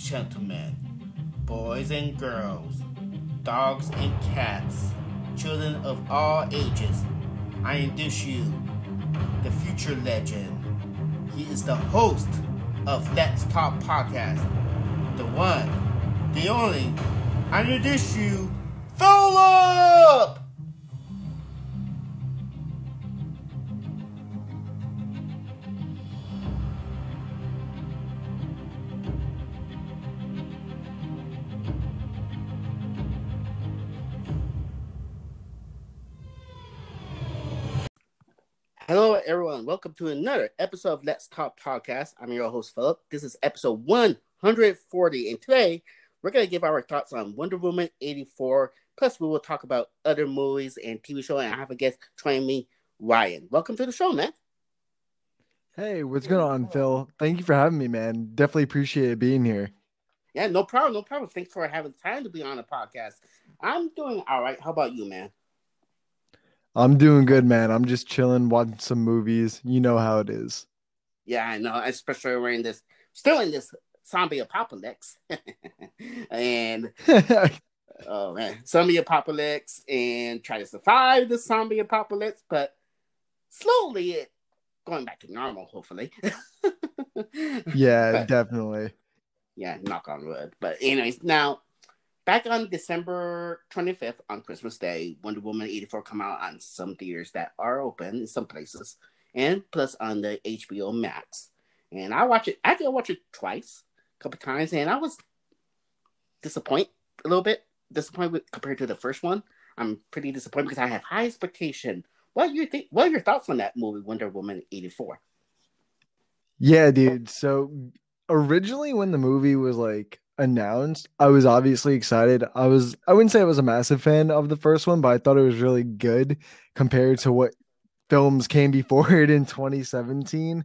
gentlemen, boys and girls, dogs and cats, children of all ages, I introduce you the future legend. He is the host of Let's Talk Podcast, the one, the only. I introduce you, Philip! Everyone. Welcome to another episode of Let's Talk Podcast. I'm your host, Philip. This is episode 140. And today, we're going to give our thoughts on Wonder Woman 84. Plus, we will talk about other movies and TV shows. And I have a guest joining me, Ryan. Welcome to the show, man. Hey, what's going on, Phil? Thank you for having me, man. Definitely appreciate being here. Yeah, no problem. No problem. Thanks for having time to be on the podcast. I'm doing all right. How about you, man? I'm doing good, man. I'm just chilling, watching some movies. You know how it is. Yeah, I know. Especially we're in this, still in this zombie apocalypse, and oh man, zombie apocalypse, and try to survive the zombie apocalypse, but slowly it going back to normal, hopefully. yeah, But- definitely. yeah, knock on wood. But anyways, now back on December 25th on Christmas Day, Wonder Woman 84 come out on some theaters that are open in some places, and plus on the HBO Max. And I watch it. I did watch it twice, a couple times, and I was disappointed a little bit. Disappointed with, compared to the first one. I'm pretty disappointed because I have high expectation. What you think? What are your thoughts on that movie, Wonder Woman 84? Yeah, dude. So originally when the movie was like announced, I was obviously excited. I was I wouldn't say I was a massive fan of the first one, but I thought it was really good compared to what films came before it in 2017.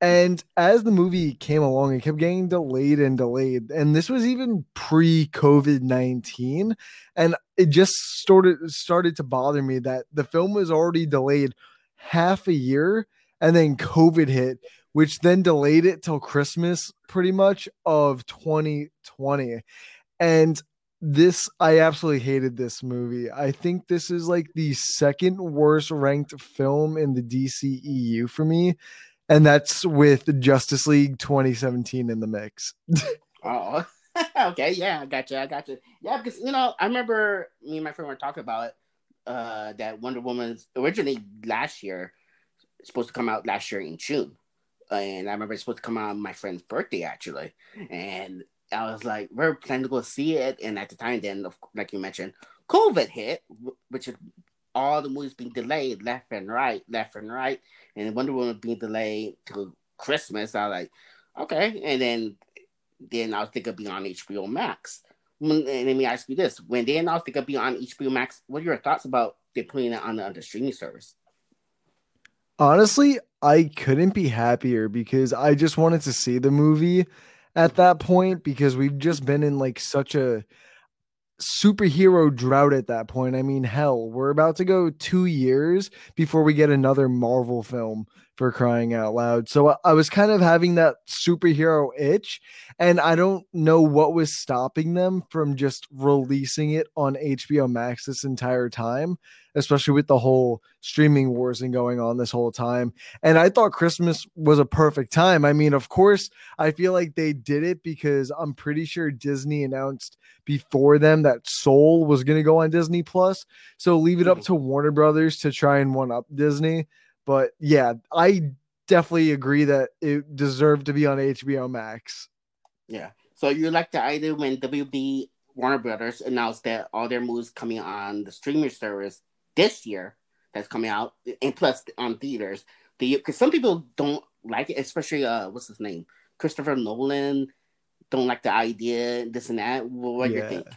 And as the movie came along, it kept getting delayed and delayed. And this was even pre COVID 19. And it just started started to bother me that the film was already delayed half a year and then COVID hit, which then delayed it till Christmas pretty much of 2020. And this I absolutely hated this movie. I think this is like the second worst ranked film in the DCEU for me. And that's with Justice League 2017 in the mix. Oh, okay, yeah, I got you. I got you. Yeah, because you know, I remember me and my friend were talking about it. Uh, that Wonder Woman's originally last year supposed to come out last year in June, and I remember it's supposed to come out on my friend's birthday actually, hmm. and I was like, we're planning to go see it, and at the time, then of- like you mentioned, COVID hit, which is all the movies being delayed left and right, left and right, and Wonder Woman being delayed to Christmas. I was like, okay, and then then I was thinking being on HBO Max. And let me ask you this: When they announced it could be on HBO Max, what are your thoughts about they putting it on the, on the streaming service? Honestly, I couldn't be happier because I just wanted to see the movie at that point because we've just been in like such a superhero drought at that point. I mean, hell, we're about to go two years before we get another Marvel film for crying out loud. So I, I was kind of having that superhero itch, and I don't know what was stopping them from just releasing it on HBO Max this entire time, especially with the whole streaming wars and going on this whole time. And I thought Christmas was a perfect time. I mean, of course, I feel like they did it because I'm pretty sure Disney announced before them that Soul was going to go on Disney Plus. So leave it up mm-hmm. to Warner Brothers to try and one up Disney. But yeah, I definitely agree that it deserved to be on HBO Max. Yeah. So you like the idea when WB Warner Brothers announced that all their movies coming on the streaming service this year that's coming out, and plus on theaters. You? Because some people don't like it, especially uh, what's his name, Christopher Nolan. Don't like the idea, this and that. What, what do you think?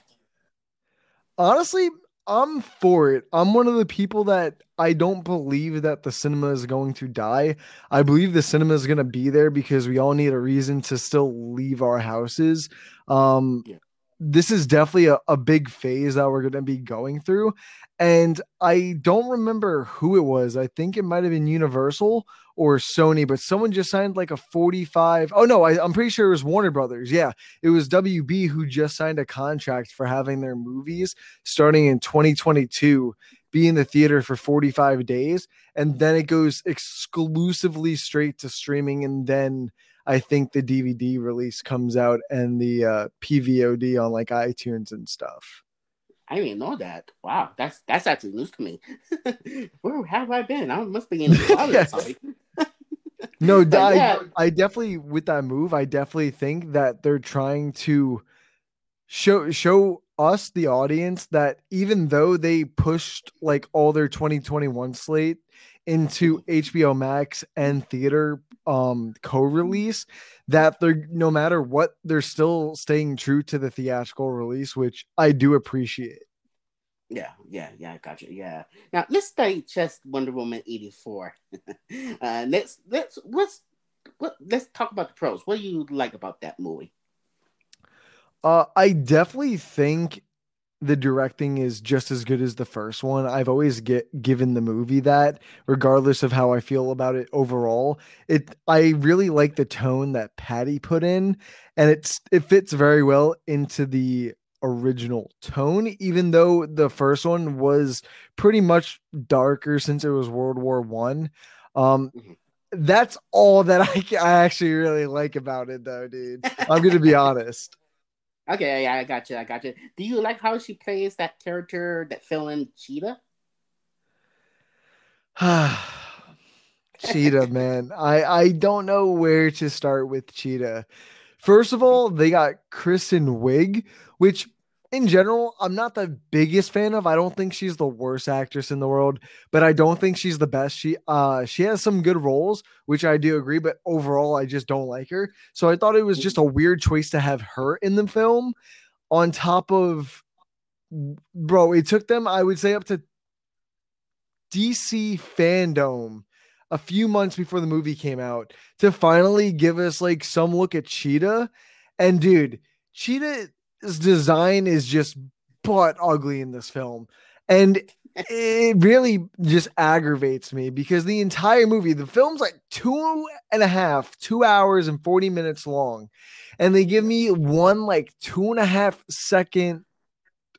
Honestly, I'm for it. I'm one of the people that I don't believe that the cinema is going to die. I believe the cinema is going to be there because we all need a reason to still leave our houses. Um Yeah. This is definitely a, a big phase that we're going to be going through. And I don't remember who it was. I think it might have been Universal or Sony, but someone just signed like a 45. Oh, no, I, I'm pretty sure it was Warner Brothers. Yeah, it was WB who just signed a contract for having their movies starting in 2022 be in the theater for 45 days. And then it goes exclusively straight to streaming. And then I think the DVD release comes out and the uh, PVOD on like iTunes and stuff. I didn't know that. Wow, that's that's actually news to me. Where have I been? I must be in the closet. no, I, yeah. I definitely with that move, I definitely think that they're trying to show show us the audience that even though they pushed like all their 2021 slate into HBO Max and theater um co-release that they're no matter what they're still staying true to the theatrical release which I do appreciate. Yeah, yeah, yeah, I got you. Yeah. Now let's digest Wonder Woman 84. uh let's let's let's what let's talk about the pros. What do you like about that movie? Uh I definitely think the directing is just as good as the first one. I've always get given the movie that, regardless of how I feel about it overall. It I really like the tone that Patty put in, and it's it fits very well into the original tone, even though the first one was pretty much darker since it was World War One. Um, mm-hmm. that's all that I, I actually really like about it, though, dude. I'm gonna be honest. Okay, yeah, I got you. I got you. Do you like how she plays that character that fell in Cheetah? Cheetah, man. I I don't know where to start with Cheetah. First of all, they got Kristen Wiig, which in general, I'm not the biggest fan of. I don't think she's the worst actress in the world, but I don't think she's the best. She uh she has some good roles, which I do agree, but overall I just don't like her. So I thought it was just a weird choice to have her in the film on top of bro, it took them I would say up to DC fandom a few months before the movie came out to finally give us like some look at Cheetah. And dude, Cheetah design is just butt ugly in this film. And it really just aggravates me because the entire movie, the film's like two and a half, two hours and 40 minutes long. And they give me one like two and a half second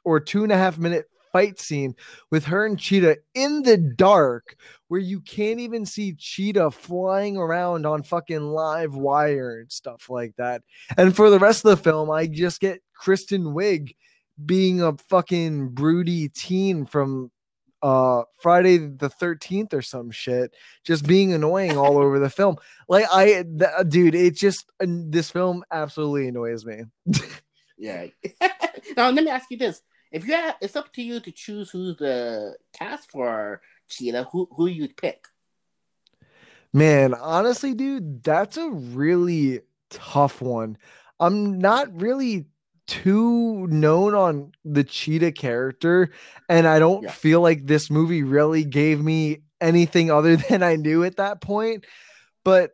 or two and a half minute fight scene with her and Cheetah in the dark where you can't even see Cheetah flying around on fucking live wire and stuff like that. And for the rest of the film, I just get Kristen Wiig being a fucking broody teen from uh Friday the 13th or some shit just being annoying all over the film like I th- dude it just uh, this film absolutely annoys me yeah now let me ask you this if you have, it's up to you to choose who's the cast for Cheetah, who who you'd pick. Man, honestly, dude, that's a really tough one. I'm not really too known on the cheetah character, and I don't yeah. feel like this movie really gave me anything other than I knew at that point. But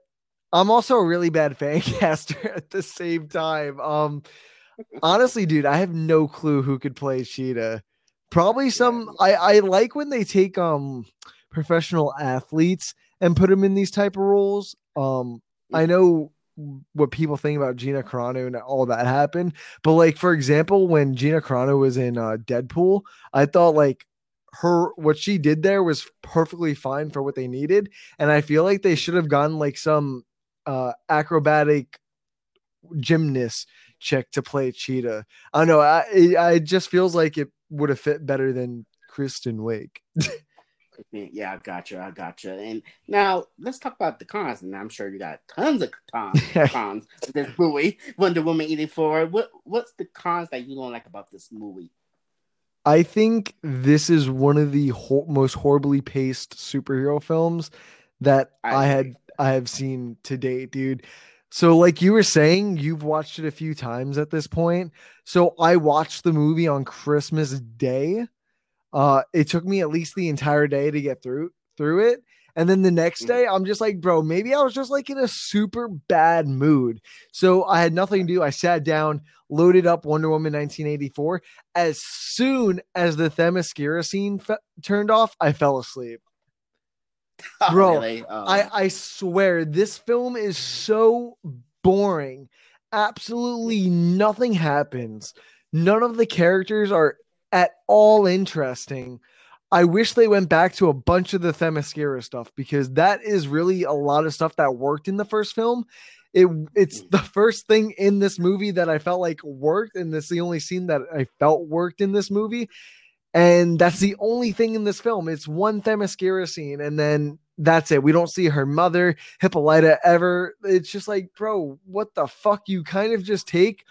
I'm also a really bad fan caster at the same time. Um, honestly, dude, I have no clue who could play Cheetah. Probably some. I I like when they take um professional athletes and put them in these type of roles. Um, I know what people think about Gina Carano and all that happened, but like for example, when Gina Carano was in uh, Deadpool, I thought like her what she did there was perfectly fine for what they needed, and I feel like they should have gotten like some uh acrobatic gymnast chick to play Cheetah. I don't know. I it, just feels like it would have fit better than Kristen Wiig. yeah, I gotcha. I gotcha. And now let's talk about the cons. And I'm sure you got tons of cons. cons this movie, Wonder Woman eighty four. What What's the cons that you don't like about this movie? I think this is one of the ho- most horribly paced superhero films that I, I had I have seen to date, dude. So, like you were saying, you've watched it a few times at this point. So, I watched the movie on Christmas Day. Uh, it took me at least the entire day to get through through it, And then the next Mm. day, I'm just like, bro, maybe I was just like in a super bad mood. So I had nothing to do. I sat down, loaded up Wonder Woman 1984. As soon as the Themyscira scene fe- turned off, I fell asleep. Oh, Bro, really? Oh. I, I swear, this film is so boring. Absolutely nothing happens. None of the characters are at all interesting. I wish they went back to a bunch of the Themyscira stuff because that is really a lot of stuff that worked in the first film. It it's the first thing in this movie that I felt like worked, and it's the only scene that I felt worked in this movie. And that's the only thing in this film. It's one Themyscira scene, and then that's it. We don't see her mother, Hippolyta, ever. It's just like, bro, what the fuck? You kind of just take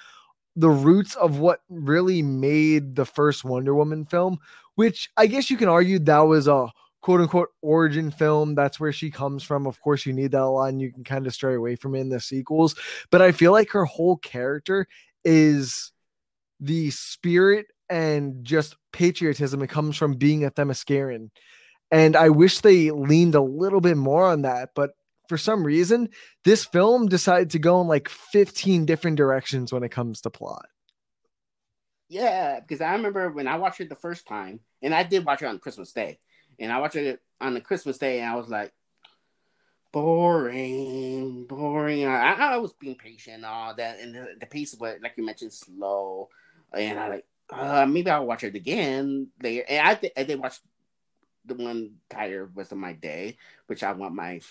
the roots of what really made the first Wonder Woman film, which I guess you can argue that was a quote unquote origin film. That's where she comes from. Of course, you need that a lot, and you can kind of stray away from it in the sequels. But I feel like her whole character is the spirit and just patriotism. It comes from being a Themysciran. And I wish they leaned a little bit more on that. But for some reason, this film decided to go in like 15 different directions when it comes to plot. Yeah, because I remember when I watched it the first time, and I did watch it on Christmas Day, and I watched it on the Christmas Day, and I was like, boring, boring. I, I was being patient and all that, and the, the pace was, like you mentioned, slow, and I like, uh, maybe I'll watch it again later. And I, th- I did watch the one entire rest of my day, which I want my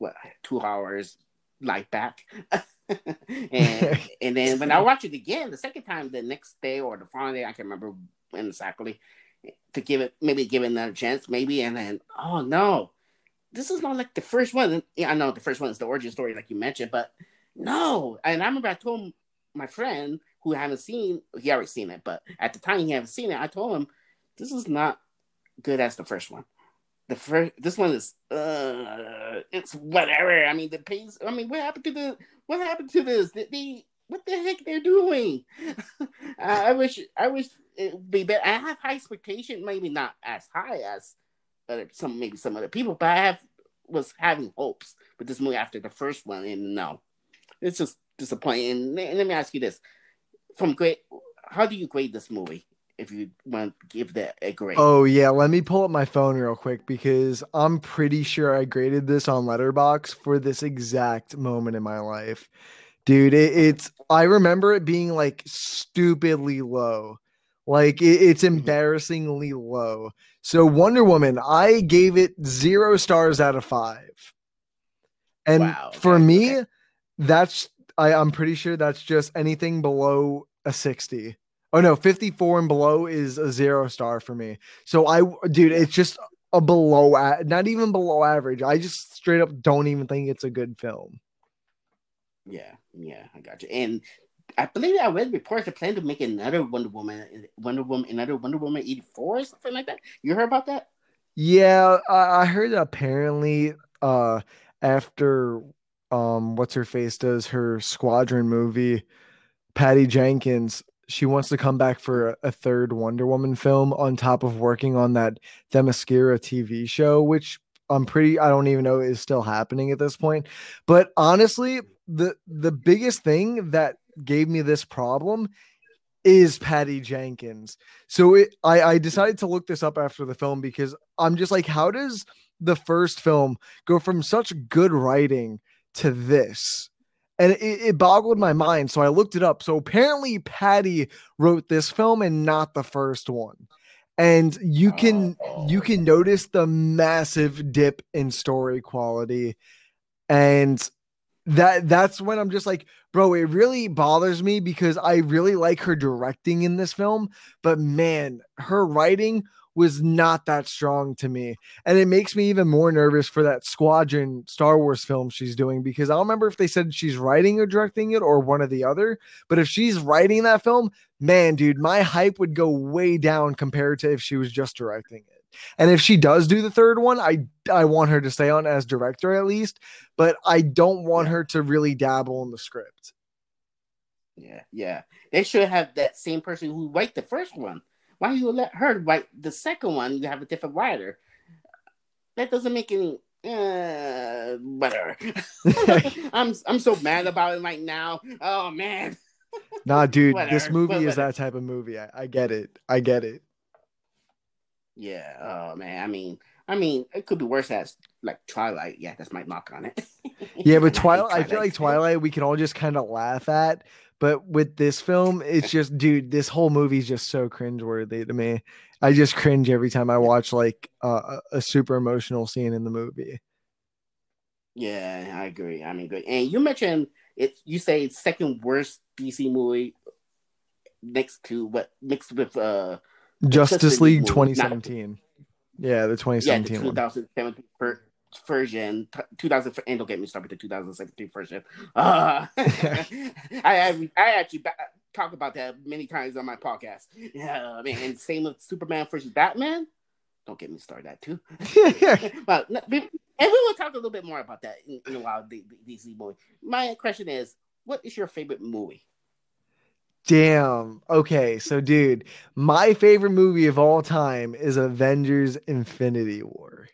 what two hours life back. and and then when I watch it again the second time, the next day or the following day, I can remember when exactly to give it maybe give it another chance, maybe, and then oh no, this is not like the first one. Yeah, I know the first one is the origin story, like you mentioned, but no. And I remember I told my friend who haven't seen, he already seen it, but at the time he haven't seen it. I told him this is not good as the first one. The first, this one is, uh, it's whatever. I mean, the pace. I mean, what happened to the? What happened to this? Did they? What the heck they're doing? I wish. I wish it would be better. I have high expectation, maybe not as high as other, some maybe some other people, but I have was having hopes with this movie after the first one, and no, it's just disappointing. And let me ask you this: from great, how do you grade this movie? If you want to give that a grade. Oh yeah, let me pull up my phone real quick because I'm pretty sure I graded this on Letterboxd for this exact moment in my life. Dude, it, it's I remember it being like stupidly low. Like it, it's mm-hmm. embarrassingly low. So Wonder Woman, I gave it 0 stars out of 5. And Wow, for okay, me, okay. that's I, I'm pretty sure that's just anything below a 60. Oh no, 54 and below is a zero star for me. So I dude, it's just a below not even below average. I just straight up don't even think it's a good film. Yeah, yeah, I got you. And I believe I read reports they plan to make another Wonder Woman, Wonder Woman, another Wonder Woman eighty four or something like that. You heard about that? Yeah, I, I heard that apparently uh after um what's her face does her squadron movie, Patty Jenkins, she wants to come back for a, third Wonder Woman film on top of working on that Themyscira TV show, which I'm pretty I don't even know is still happening at this point. But honestly, the the biggest thing that gave me this problem is Patty Jenkins. So it, I, I decided to look this up after the film because I'm just like, how does the first film go from such good writing to this? And it, it boggled my mind. So I looked it up. So apparently, Patty wrote this film and not the first one. And you can you can notice the massive dip in story quality. And that that's when I'm just like, bro, it really bothers me because I really like her directing in this film, but man, her writing was not that strong to me. And it makes me even more nervous for that Squadron Star Wars film she's doing because I don't remember if they said she's writing or directing it or one or the other. But if she's writing that film, man, dude, my hype would go way down compared to if she was just directing it. And if she does do the third one, I I want her to stay on as director at least, but I don't want Yeah. her to really dabble in the script. Yeah, yeah. They should have that same person who write the first one. Why you let her write the second one? You have a different writer. That doesn't make any uh, whatever. I'm I'm so mad about it right now. Oh man. Nah, dude, whatever. this movie is that type of movie. I, I get it. I get it. Yeah. Oh man. I mean, I mean, it could be worse as like Twilight. Yeah, that's my knock on it. yeah, but Twilight, I feel like Twilight, we can all just kind of laugh at. But with this film, it's just, dude, this whole movie is just so cringeworthy to me. I just cringe every time I watch like uh, a super emotional scene in the movie. Yeah, I agree. I mean, good. And you mentioned it. You say second worst DC movie next to what mixed with uh Justice League 2017. yeah, the 2017 yeah, the 2017 version. 2000 and don't get me started with the 2017 version. Uh, I, I I actually talk about that many times on my podcast. Yeah, I mean, and same with Superman versus Batman. Don't get me started that too. but and we will talk a little bit more about that in, in a while. The, the DC movie. My question is, what is your favorite movie? Damn. Okay, so dude, my favorite movie of all time is Avengers: Infinity War.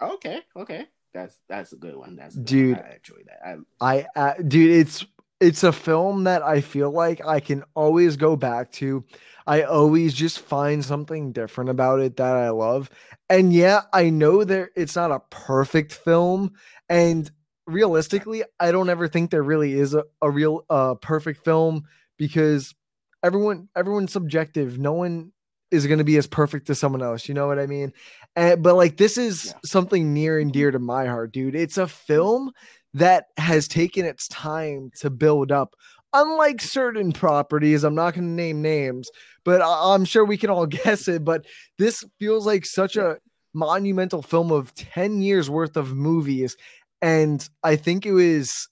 Okay, okay, that's that's a good one. That's dude. One. I enjoy that. I, I uh, dude, it's it's a film that I feel like I can always go back to. I always just find something different about it that I love. And yeah, I know that it's not a perfect film. And realistically, I don't ever think there really is a, a real uh perfect film because everyone everyone's subjective. No one is going to be as perfect as someone else. You know what I mean? And, but like this is yeah. something near and dear to my heart, dude. It's a film that has taken its time to build up. Unlike certain properties, I'm not going to name names, but I- I'm sure we can all guess it. But this feels like such a monumental film of 10 years worth of movies. And I think it was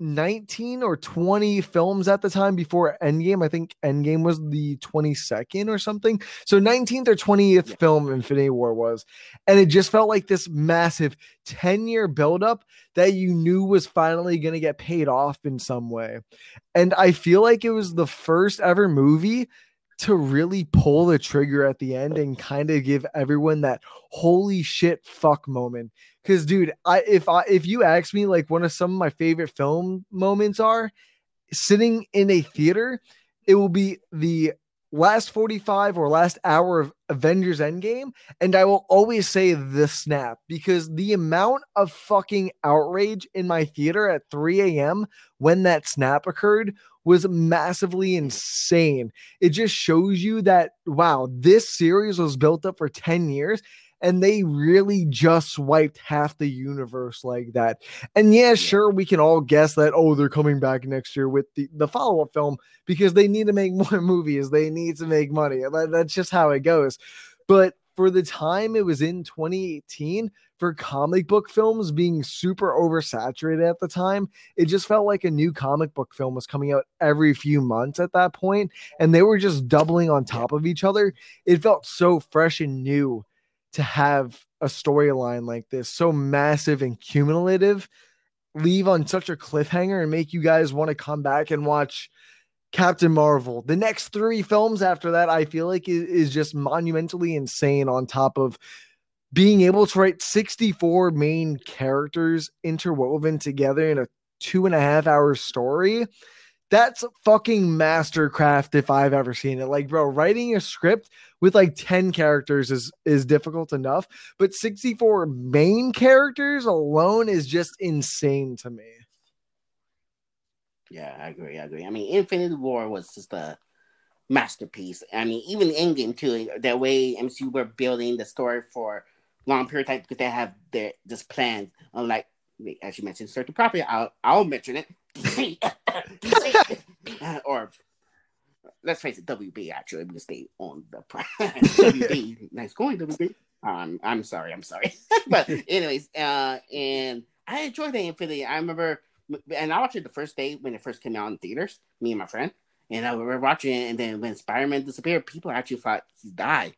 19 or 20 films at the time before Endgame. I think Endgame was the 22nd or something. So 19th or 20th yeah. film Infinity War was. And it just felt like this massive 10 year buildup that you knew was finally going to get paid off in some way. And I feel like it was the first ever movie to really pull the trigger at the end and kind of give everyone that holy shit fuck moment Cause dude, I if I if you ask me like one of some of my favorite film moments are sitting in a theater, it will be the last 45 or last hour of Avengers Endgame. And I will always say the snap because the amount of fucking outrage in my theater at 3 a.m. when that snap occurred was massively insane. It just shows you that, wow, this series was built up for 10 years and they really just wiped half the universe like that. And yeah, sure, we can all guess that oh, they're coming back next year with the, the follow up film because they need to make more movies, they need to make money. That's just how it goes. But for the time it was in 2018 for comic book films being super oversaturated at the time it just felt like a new comic book film was coming out every few months at that point and they were just doubling on top of each other it felt so fresh and new to have a storyline like this, so massive and cumulative, leave on such a cliffhanger and make you guys want to come back and watch Captain Marvel. The next three films after that, I feel like is, is just monumentally insane on top of being able to write 64 main characters interwoven together in a two and a half hour story that's fucking mastercraft if I've ever seen it. Like, bro, writing a script with like 10 characters is is difficult enough, but 64 main characters alone is just insane to me. Yeah, I agree. I agree. I mean, Infinite War was just a masterpiece. I mean, even Endgame too. That way, MCU were building the story for long period of time because they have their just plans. Unlike, as you mentioned, certain property, I'll I'll mention it. or let's face it, WB actually because they own the WB. nice going, WB. Um, I'm sorry, I'm sorry, but anyways, uh, and I enjoyed the Infinity. I remember, and I watched it the first day when it first came out in theaters. Me and my friend, and I were watching it, and then when Spider-Man disappeared, people actually thought he died.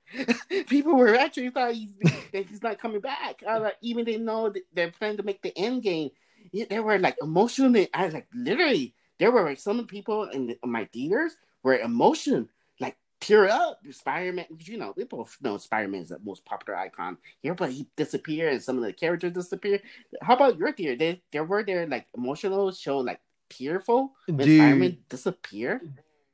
people were actually thought he's he's not coming back. Like, even they know they're planning to make the end game yeah, they were like emotionally. I like literally there were like some people in, the, in my theaters were emotion like tear up. Spider Man, you know, we both know Spider Man is the most popular icon here, but he disappeared and some of the characters disappeared. How about your theory? They, there were there like emotional, show like tearful when Spider Man disappear.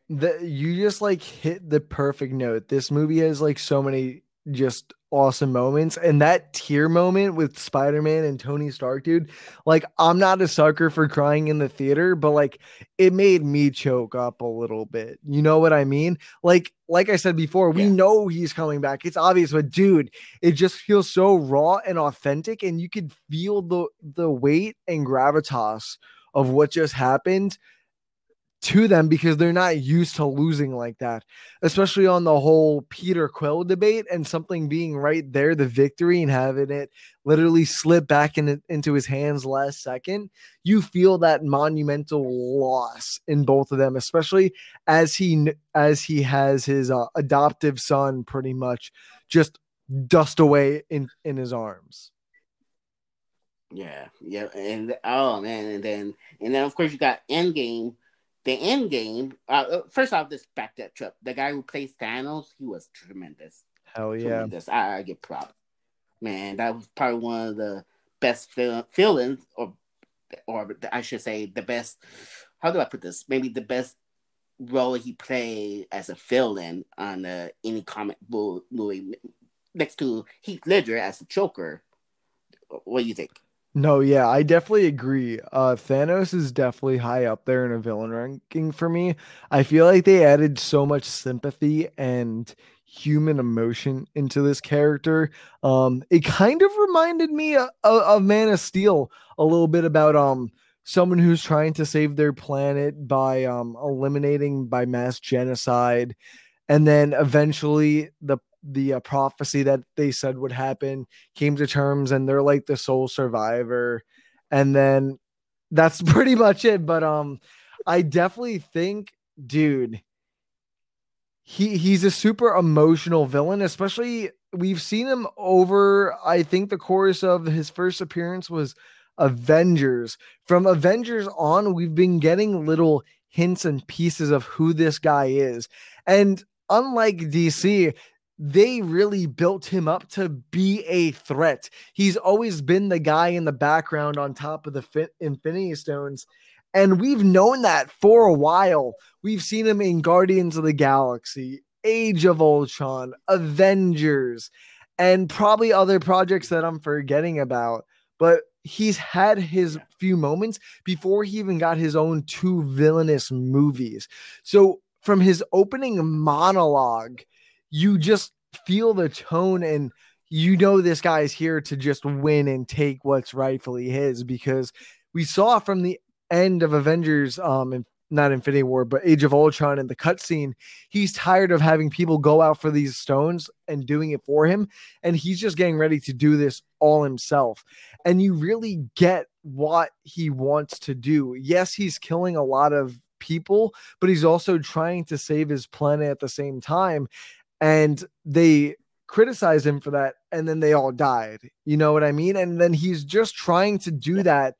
The, you just like hit the perfect note. This movie has like so many just awesome moments. And that tear moment with Spider Man and Tony Stark, dude, like I'm not a sucker for crying in the theater, but like it made me choke up a little bit. You know what I mean? Like, like I said before, we yeah. know he's coming back. It's obvious, but dude, it just feels so raw and authentic, and you could feel the the weight and gravitas of what just happened to them because they're not used to losing like that, especially on the whole Peter Quill debate and something being right there, the victory and having it literally slip back in, into his hands last second. You feel that monumental loss in both of them, especially as he as he has his uh, adoptive son pretty much just dust away in in his arms. Yeah, yeah, and oh man, and then and then of course you got Endgame the end game. Uh, uh, first off, this back that trip. The guy who plays Thanos, he was tremendous. Hell yeah! Tremendous. I, I get props. Man, that was probably one of the best feel- feelings, or or I should say, the best. How do I put this? Maybe the best role he played as a villain on uh, any comic book movie, next to Heath Ledger as the Joker. What do you think? No, yeah, I definitely agree. Uh, Thanos is definitely high up there in a villain ranking for me. I feel like they added so much sympathy and human emotion into this character. Um, it kind of reminded me of, of Man of Steel a little bit about um someone who's trying to save their planet by um eliminating by mass genocide, and then eventually the the uh, prophecy that they said would happen came to terms and they're like the sole survivor. And then that's pretty much it. But um i definitely think dude he he's a super emotional villain especially we've seen him over i think the course of his first appearance was avengers. From avengers on we've been getting little hints and pieces of who this guy is. And unlike dc they really built him up to be a threat. He's always been the guy in the background on top of the Infinity Stones. And we've known that for a while. We've seen him in Guardians of the Galaxy, Age of Ultron, Avengers, and probably other projects that I'm forgetting about. But he's had his few moments before he even got his own two villainous movies. So from his opening monologue, you just feel the tone and you know this guy's here to just win and take what's rightfully his because we saw from the end of Avengers um and not Infinity War, but Age of Ultron and the cutscene, he's tired of having people go out for these stones and doing it for him. And he's just getting ready to do this all himself. And you really get what he wants to do. Yes, he's killing a lot of people, but he's also trying to save his planet at the same time and they criticized him for that and then they all died. You know what i mean? And then he's just trying to do that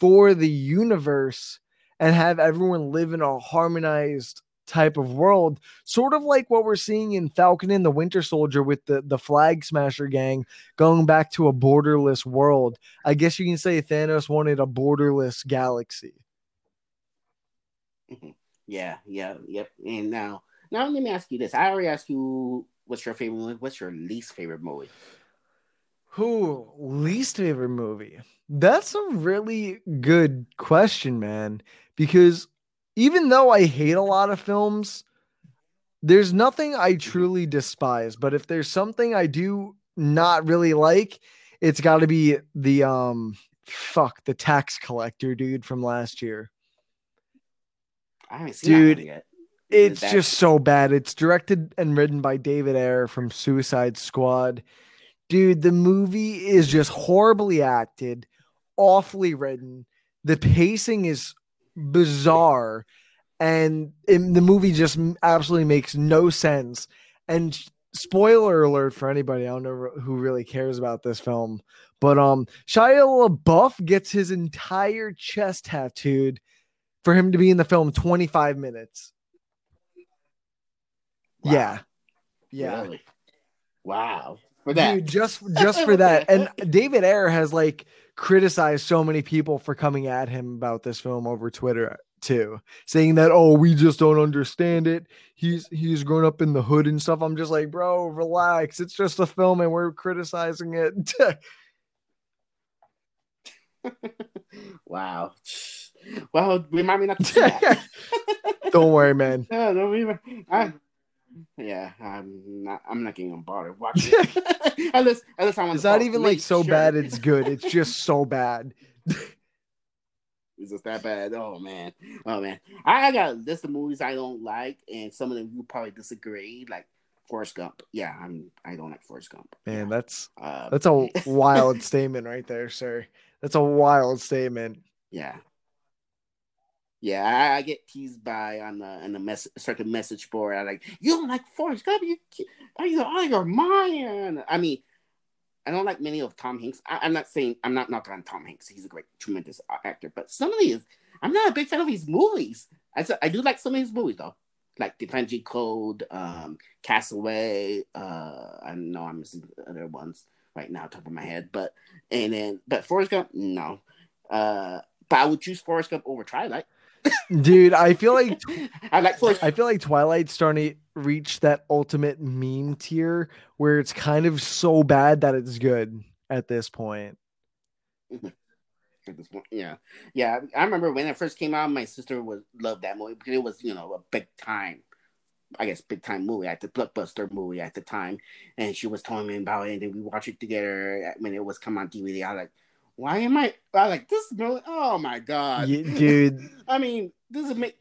for the universe and have everyone live in a harmonized type of world sort of like what we're seeing in falcon and the winter soldier with the the flag smasher gang going back to a borderless world. I guess you can say thanos wanted a borderless galaxy. Yeah yeah yep and now now let me ask you this. I already asked you what's your favorite movie. What's your least favorite movie? Who least favorite movie? That's a really good question, man. Because even though I hate a lot of films, there's nothing I truly despise. But if there's something I do not really like, it's got to be the um fuck the tax collector dude from last year. I haven't seen dude, that yet. It's just so bad. It's directed and written by David Ayer from Suicide Squad. Dude, the movie is just horribly acted, awfully written. The pacing is bizarre, and it, the movie just absolutely makes no sense. And spoiler alert for anybody, I don't know who really cares about this film, but um, Shia LaBeouf gets his entire chest tattooed for him to be in the film 25 minutes. Wow. Yeah. Yeah. Really? Wow. For that. Dude, just just for that. And David Ayer has like criticized so many people for coming at him about this film over Twitter too, saying that oh we just don't understand it. He's he's grown up in the hood and stuff. I'm just like, bro, relax. It's just a film and we're criticizing it. wow. Well, remind me not to do that. don't worry, man. No, don't even. I, yeah, I'm not. I'm not getting bothered watching it. unless, unless I want. It's not even like so sure. bad. It's good. It's just so bad. It's just that bad? Oh man, oh man. I, got a list of movies I don't like, and some of them you probably disagree. Like Forrest Gump. Yeah, I'm. I don't like Forrest Gump. Man, that's uh, that's a wild statement right there, sir. That's a wild statement. Yeah. Yeah, I, I, get teased by on the on the mess certain message board. I like you don't like Forrest Gump. You are you of your mind? I mean, I don't like many of Tom Hanks. I, am not saying I'm not knocking on Tom Hanks. He's a great, tremendous actor. But some of these, I'm not a big fan of his movies. I I do like some of his movies though, like Vinci Code, um, Castaway. Uh, I know I'm missing other ones right now, top of my head. But and then, but Forrest Gump, no. Uh, but I would choose Forrest Gump over Twilight. Dude, I feel like I like. I feel like Twilight's starting to reach that ultimate meme tier where it's kind of so bad that it's good at this point. Mm-hmm. At this point, yeah, yeah. I remember when it first came out, my sister was loved that movie because it was you know a big time I guess big time movie at the blockbuster movie at the time, and she was telling me about it, and then we watched it together eh, when it was come on DVD. I was like, why am I? I like this movie. Oh my god, yeah, dude! I mean, this is make.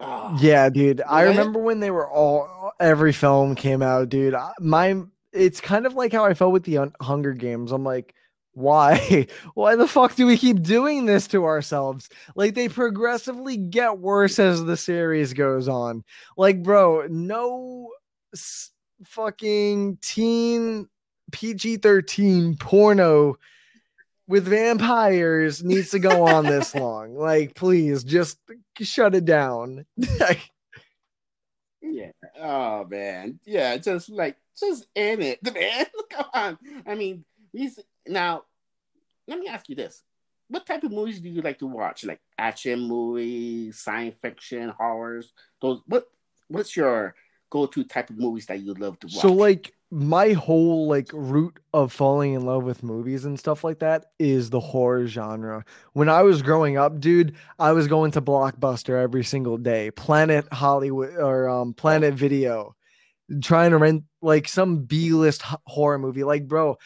Oh. Yeah, dude. I remember when they were all every film came out, dude. My it's kind of like how I felt with the Hunger Games. I'm like, why why the fuck do we keep doing this to ourselves like they progressively get worse as the series goes on like bro no s- fucking teen pg-13 porno with vampires needs to go on this long like please just shut it down yeah oh man yeah just like just in it man come on i mean these now, let me ask you this: What type of movies do you like to watch? Like action movies, science fiction, horrors? Those what? What's your go-to type of movies that you love to watch? So, like my whole like route of falling in love with movies and stuff like that is the horror genre. When I was growing up, dude, I was going to Blockbuster every single day, Planet Hollywood or um, Planet Video, trying to rent like some B-list horror movie. Like, bro,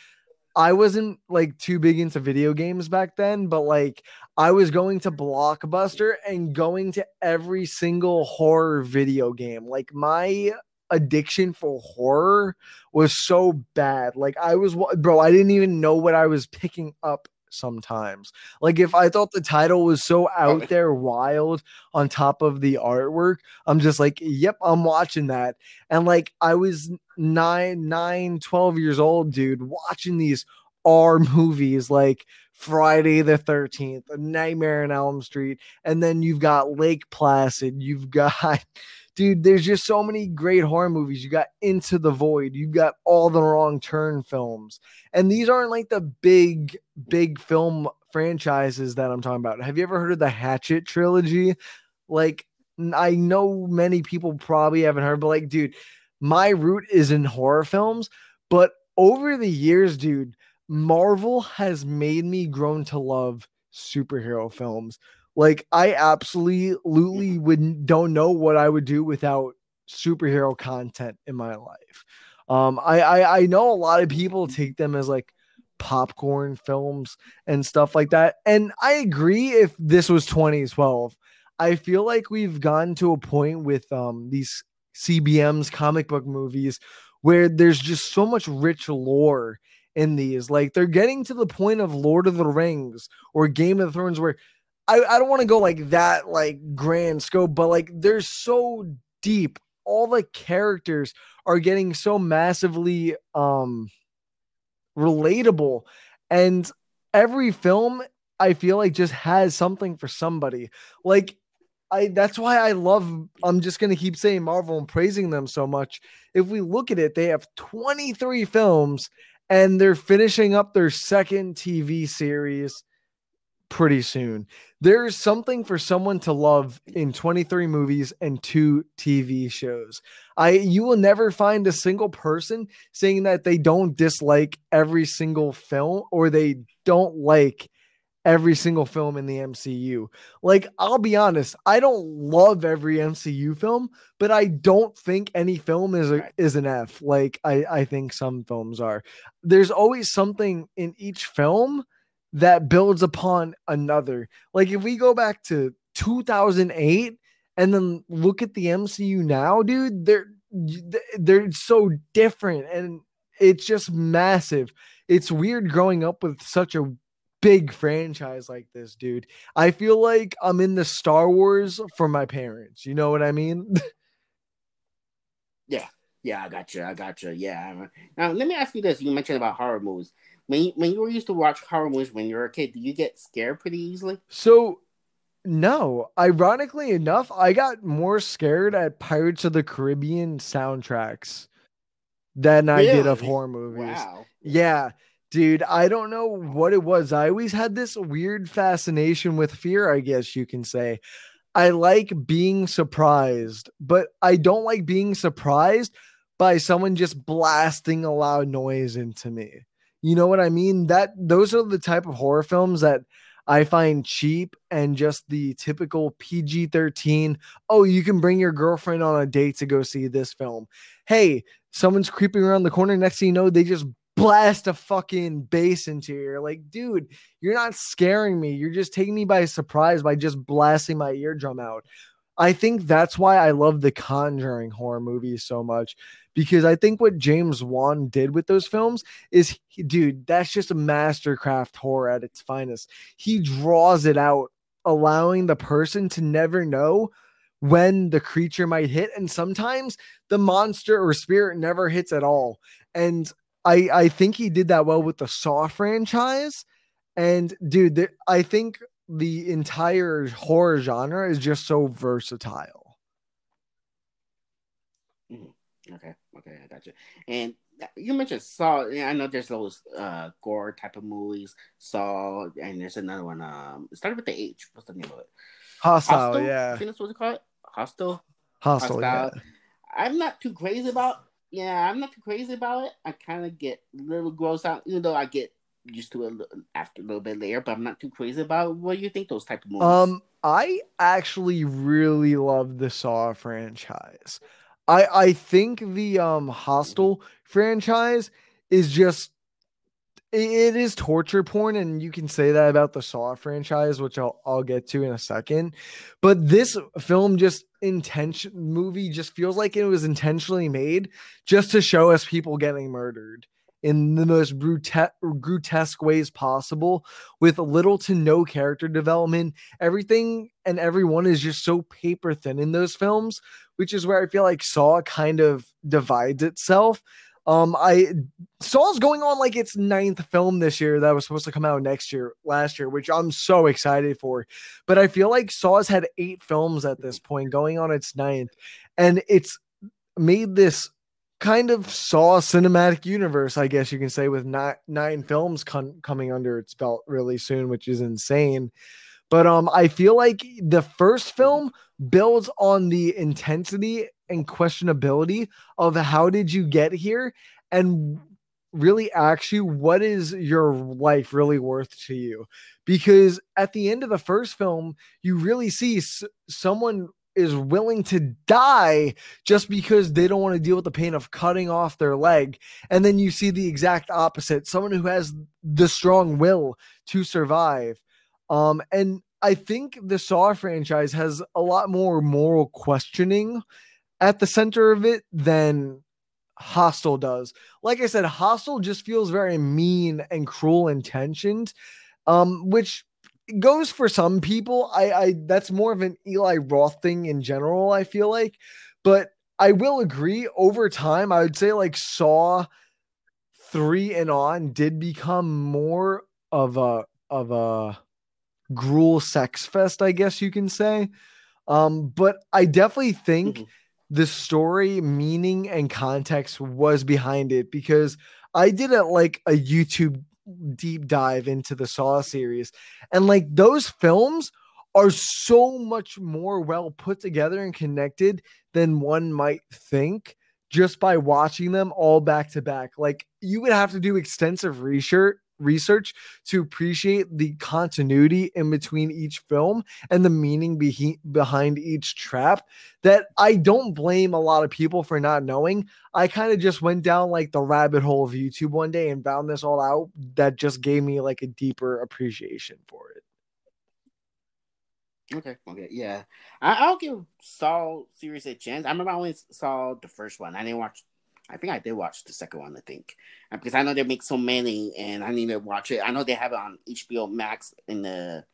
I wasn't like too big into video games back then, but like I was going to Blockbuster and going to every single horror video game. Like my addiction for horror was so bad. Like I was, bro, I didn't even know what I was picking up sometimes. Like if I thought the title was so oh, out there wild on top of the artwork, I'm just like, yep, I'm watching that. And like I was nine, nine, 12 years old, dude, watching these R movies like Friday the 13th, Nightmare on Elm Street, and then you've got Lake Placid, you've got dude, there's just so many great horror movies. You got Into the Void, you got all the wrong turn films. And these aren't like the big, big film franchises that I'm talking about. Have you ever heard of the Hatchet trilogy? Like, I know many people probably haven't heard, but like, dude, my root is in horror films. But over the years, dude, Marvel has made me grown to love superhero films. Like I absolutely wouldn't don't know what I would do without superhero content in my life. Um, I, I I know a lot of people take them as like popcorn films and stuff like that, and I agree. If this was 2012, I feel like we've gotten to a point with um these CBM's comic book movies where there's just so much rich lore in these. Like they're getting to the point of Lord of the Rings or Game of Thrones where I, I don't want to go like that, like grand scope, but like they're so deep. All the characters are getting so massively um relatable. And every film I feel like just has something for somebody. Like I that's why I love I'm just going to keep saying Marvel and praising them so much. If we look at it, they have 23 films and they're finishing up their second TV series pretty soon. There's something for someone to love in 23 movies and two TV shows. I you will never find a single person saying that they don't dislike every single film or they don't like every single film in the MCU. Like, I'll be honest, I don't love every MCU film, but I don't think any film is a, is an F. Like I I think some films are. There's always something in each film that builds upon another. Like if we go back to 2008 and then look at the MCU now, dude, they're they're so different and it's just massive. It's weird growing up with such a big franchise like this, dude. I feel like I'm in the Star Wars for my parents. You know what I mean? yeah. Yeah, I got you. I got you. Yeah. Now, let me ask you this. You mentioned about horror movies. When you, when you were used to watch horror movies when you were a kid, do you get scared pretty easily? So, no. Ironically enough, I got more scared at Pirates of the Caribbean soundtracks than really? I did of horror movies. Wow. Yeah. Dude, I don't know what it was. I always had this weird fascination with fear, I guess you can say. I like being surprised, but I don't like being surprised by someone just blasting a loud noise into me. You know what I mean? That those are the type of horror films that I find cheap and just the typical PG 13. Oh, you can bring your girlfriend on a date to go see this film. Hey, someone's creeping around the corner. Next thing you know, they just blast a fucking bass into you. You're like, dude, you're not scaring me. You're just taking me by surprise by just blasting my eardrum out. I think that's why I love the Conjuring horror movies so much because I think what James Wan did with those films is, dude, that's just a mastercraft horror at its finest. He draws it out, allowing the person to never know when the creature might hit, and sometimes the monster or spirit never hits at all. And I I think he did that well with the Saw franchise. And dude, the, I think the entire horror genre is just so versatile. Mm, okay, okay, I got you. And you mentioned Saw. I know there's those uh, gore type of movies, Saw, and there's another one. Um, it started with the H. What's the name of it? Hostile. Hostile? Yeah. I think that's what they call it. Hostile. Hostile. Hostile. Yeah. I'm not too crazy about yeah, I'm not too crazy about it. I kind of get a little gross out, even though I get used to it after a little bit later. But I'm not too crazy about. It. What do you think those type of movies? Um, I actually really love the Saw franchise. I I think the um Hostel franchise is just it is torture porn and you can say that about the saw franchise which I'll, I'll get to in a second. But this film just intention movie just feels like it was intentionally made just to show us people getting murdered in the most brute- grotesque ways possible with little to no character development. Everything and everyone is just so paper thin in those films which is where i feel like saw kind of divides itself um, I Saw's going on like its ninth film this year that was supposed to come out next year, last year, which I'm so excited for. But I feel like Saw's had eight films at this point, going on its ninth, and it's made this kind of Saw cinematic universe, I guess you can say, with nine, nine films con- coming under its belt really soon, which is insane. But um, I feel like the first film builds on the intensity and questionability of how did you get here and really ask you what is your life really worth to you? Because at the end of the first film you really see s- someone is willing to die just because they don't want to deal with the pain of cutting off their leg. And then you see the exact opposite someone who has the strong will to survive. Um and i think the saw franchise has a lot more moral questioning at the center of it than Hostel does. Like I said, Hostel just feels very mean and cruel intentioned, um, which goes for some people. I, I that's more of an Eli Roth thing in general. I feel like, but I will agree. Over time, I would say like Saw three and on did become more of a of a gruel sex fest. I guess you can say. Um, but I definitely think Mhm. the story, meaning, and context was behind it because I did a like a YouTube deep dive into the Saw series, and like those films are so much more well put together and connected than one might think just by watching them all back to back. Like you would have to do extensive research research to appreciate the continuity in between each film and the meaning be- behind each trap that I don't blame a lot of people for not knowing. I kind of just went down like the rabbit hole of YouTube one day and found this all out that just gave me like a deeper appreciation for it. Okay, okay, yeah. I, I'll give Saw series a chance. I remember I only saw the first one. I didn't watch. I think I did watch the second one. I think Uh, because I know they make so many, and I need to watch it. I know they have it on HBO Max in the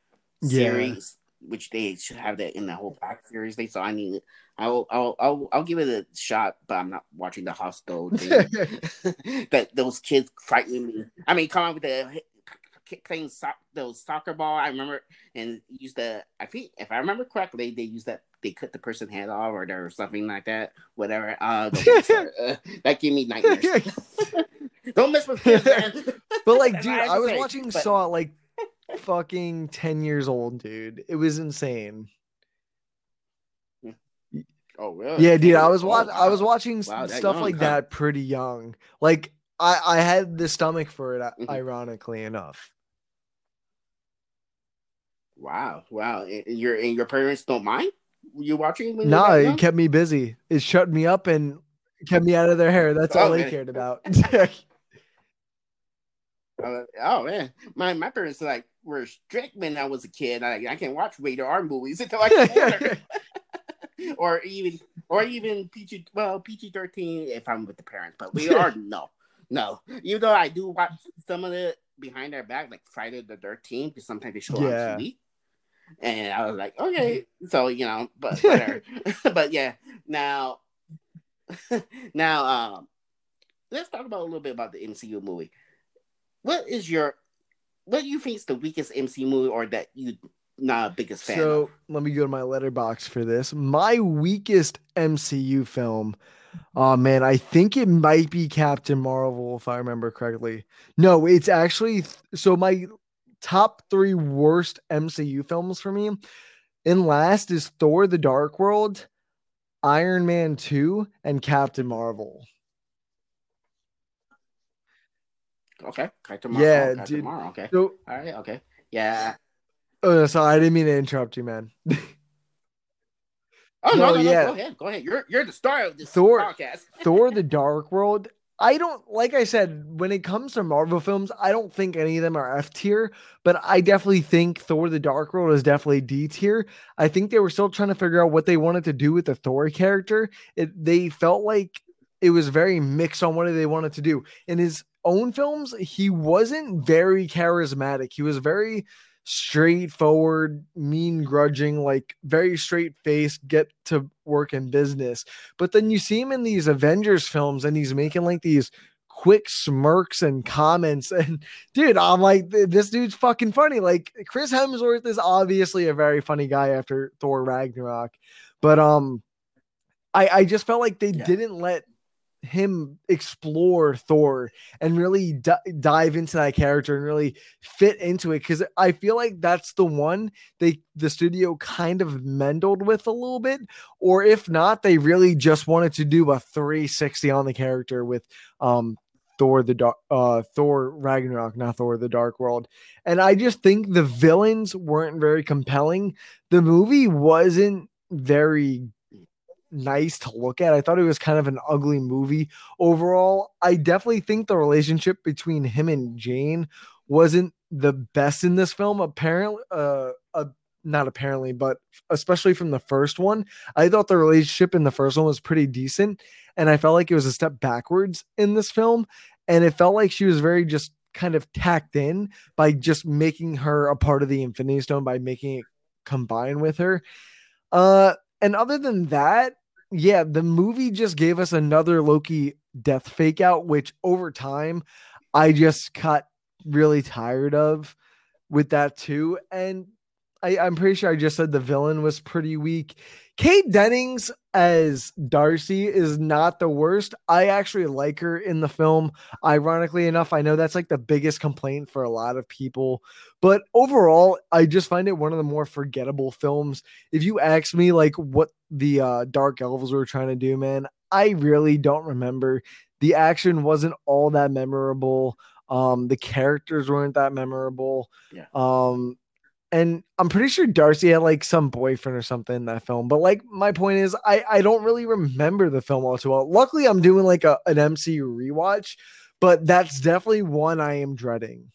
Yeah. series, which they should have that in the whole pack series. They so I need. I'll I'll I'll I'll give it a shot, but I'm not watching the hostel thing. that those kids frightening me. I mean, come on with the playing so- those soccer ball. I remember and use the. I think if I remember correctly, they used that. They cut the person's head off or or something like that. Whatever. Uh, uh, that gave me nightmares. Don't mess with kids. But like, dude, have I was say. watching But- Saw like fucking 10 years old, dude. It was insane. Oh, really? Yeah, dude, I was oh, watching I was watching Wow, stuff young, like huh? that pretty young. Like I I had the stomach for it Mhm. ironically enough. Wow, wow. And your and your parents don't mind you watching when No, it kept me busy. It shut me up and kept me out of their hair. That's all Oh, they cared about. Uh, oh man, my my parents like were strict when I was a kid. I I can't watch rated R movies until I get older, or even or even PG well PG thirteen if I'm with the parents. But we are no no. Even though I do watch some of the behind their back like Friday the Thirteenth because sometimes they show Yeah. on TV. And I was like, okay, so you know, but whatever. but yeah, now, now, um, let's talk about a little bit about the MCU movie. What is your, what do you think is the weakest MCU movie, or that you not a biggest fan so of? let me go to my Letterboxd for this. My weakest MCU film. Oh man, I think it might be Captain Marvel if I remember correctly. No, it's actually so my top three worst MCU films for me. In last is Thor: The Dark World, Iron Man Two, and Captain Marvel. Okay, Captain Marvel. Yeah, Captain dude. Marvel. Okay, So, all right, okay, yeah. oh, sorry, I didn't mean to interrupt you, man. Oh no, No, no, no, yeah. go ahead, go ahead. You're you're the star of this Thor- podcast. Thor the Dark World. I don't like I said when it comes to Marvel films, I don't think any of them are F tier, but I definitely think Thor the Dark World is definitely D tier. I think they were still trying to figure out what they wanted to do with the Thor character. It they felt like it was very mixed on what they wanted to do. In his own films, he wasn't very charismatic. He was very straightforward, mean grudging, like very straight face, get to work in business. But then you see him in these Avengers films and he's making like these quick smirks and comments. And dude, I'm like, this dude's fucking funny. Like Chris Hemsworth is obviously a very funny guy after Thor Ragnarok. But um I, I just felt like they Yeah. didn't let him explore Thor and really di- dive into that character and really fit into it because I feel like that's the one they the studio kind of mendled with a little bit, or if not, they really just wanted to do a 360 on the character with um Thor the dark uh Thor Ragnarok, not Thor the Dark World. And I just think the villains weren't very compelling. The movie wasn't very nice to look at. I thought it was kind of an ugly movie overall. I definitely think the relationship between him and Jane wasn't the best in this film. Apparently, uh, uh not apparently, but especially from the first one, I thought the relationship in the first one was pretty decent, and I felt like it was a step backwards in this film, and it felt like she was very just kind of tacked in by just making her a part of the Infinity Stone by making it combine with her. Uh, and other than that, yeah, the movie just gave us another Loki death fake out, which over time I just got really tired of with that too. And I, I'm pretty sure I just said the villain was pretty weak. Kat Dennings as Darcy is not the worst. I actually like her in the film. Ironically enough, I know that's like the biggest complaint for a lot of people, but overall, I just find it one of the more forgettable films. If you ask me like what the uh, Dark Elves were trying to do, man, I really don't remember. The action wasn't all that memorable. Um, the characters weren't that memorable. Yeah. Um, and I'm pretty sure Darcy had like some boyfriend or something in that film. But like my point is, I I don't really remember the film all too well. Luckily, I'm doing like a an MCU rewatch, but that's definitely one I am dreading.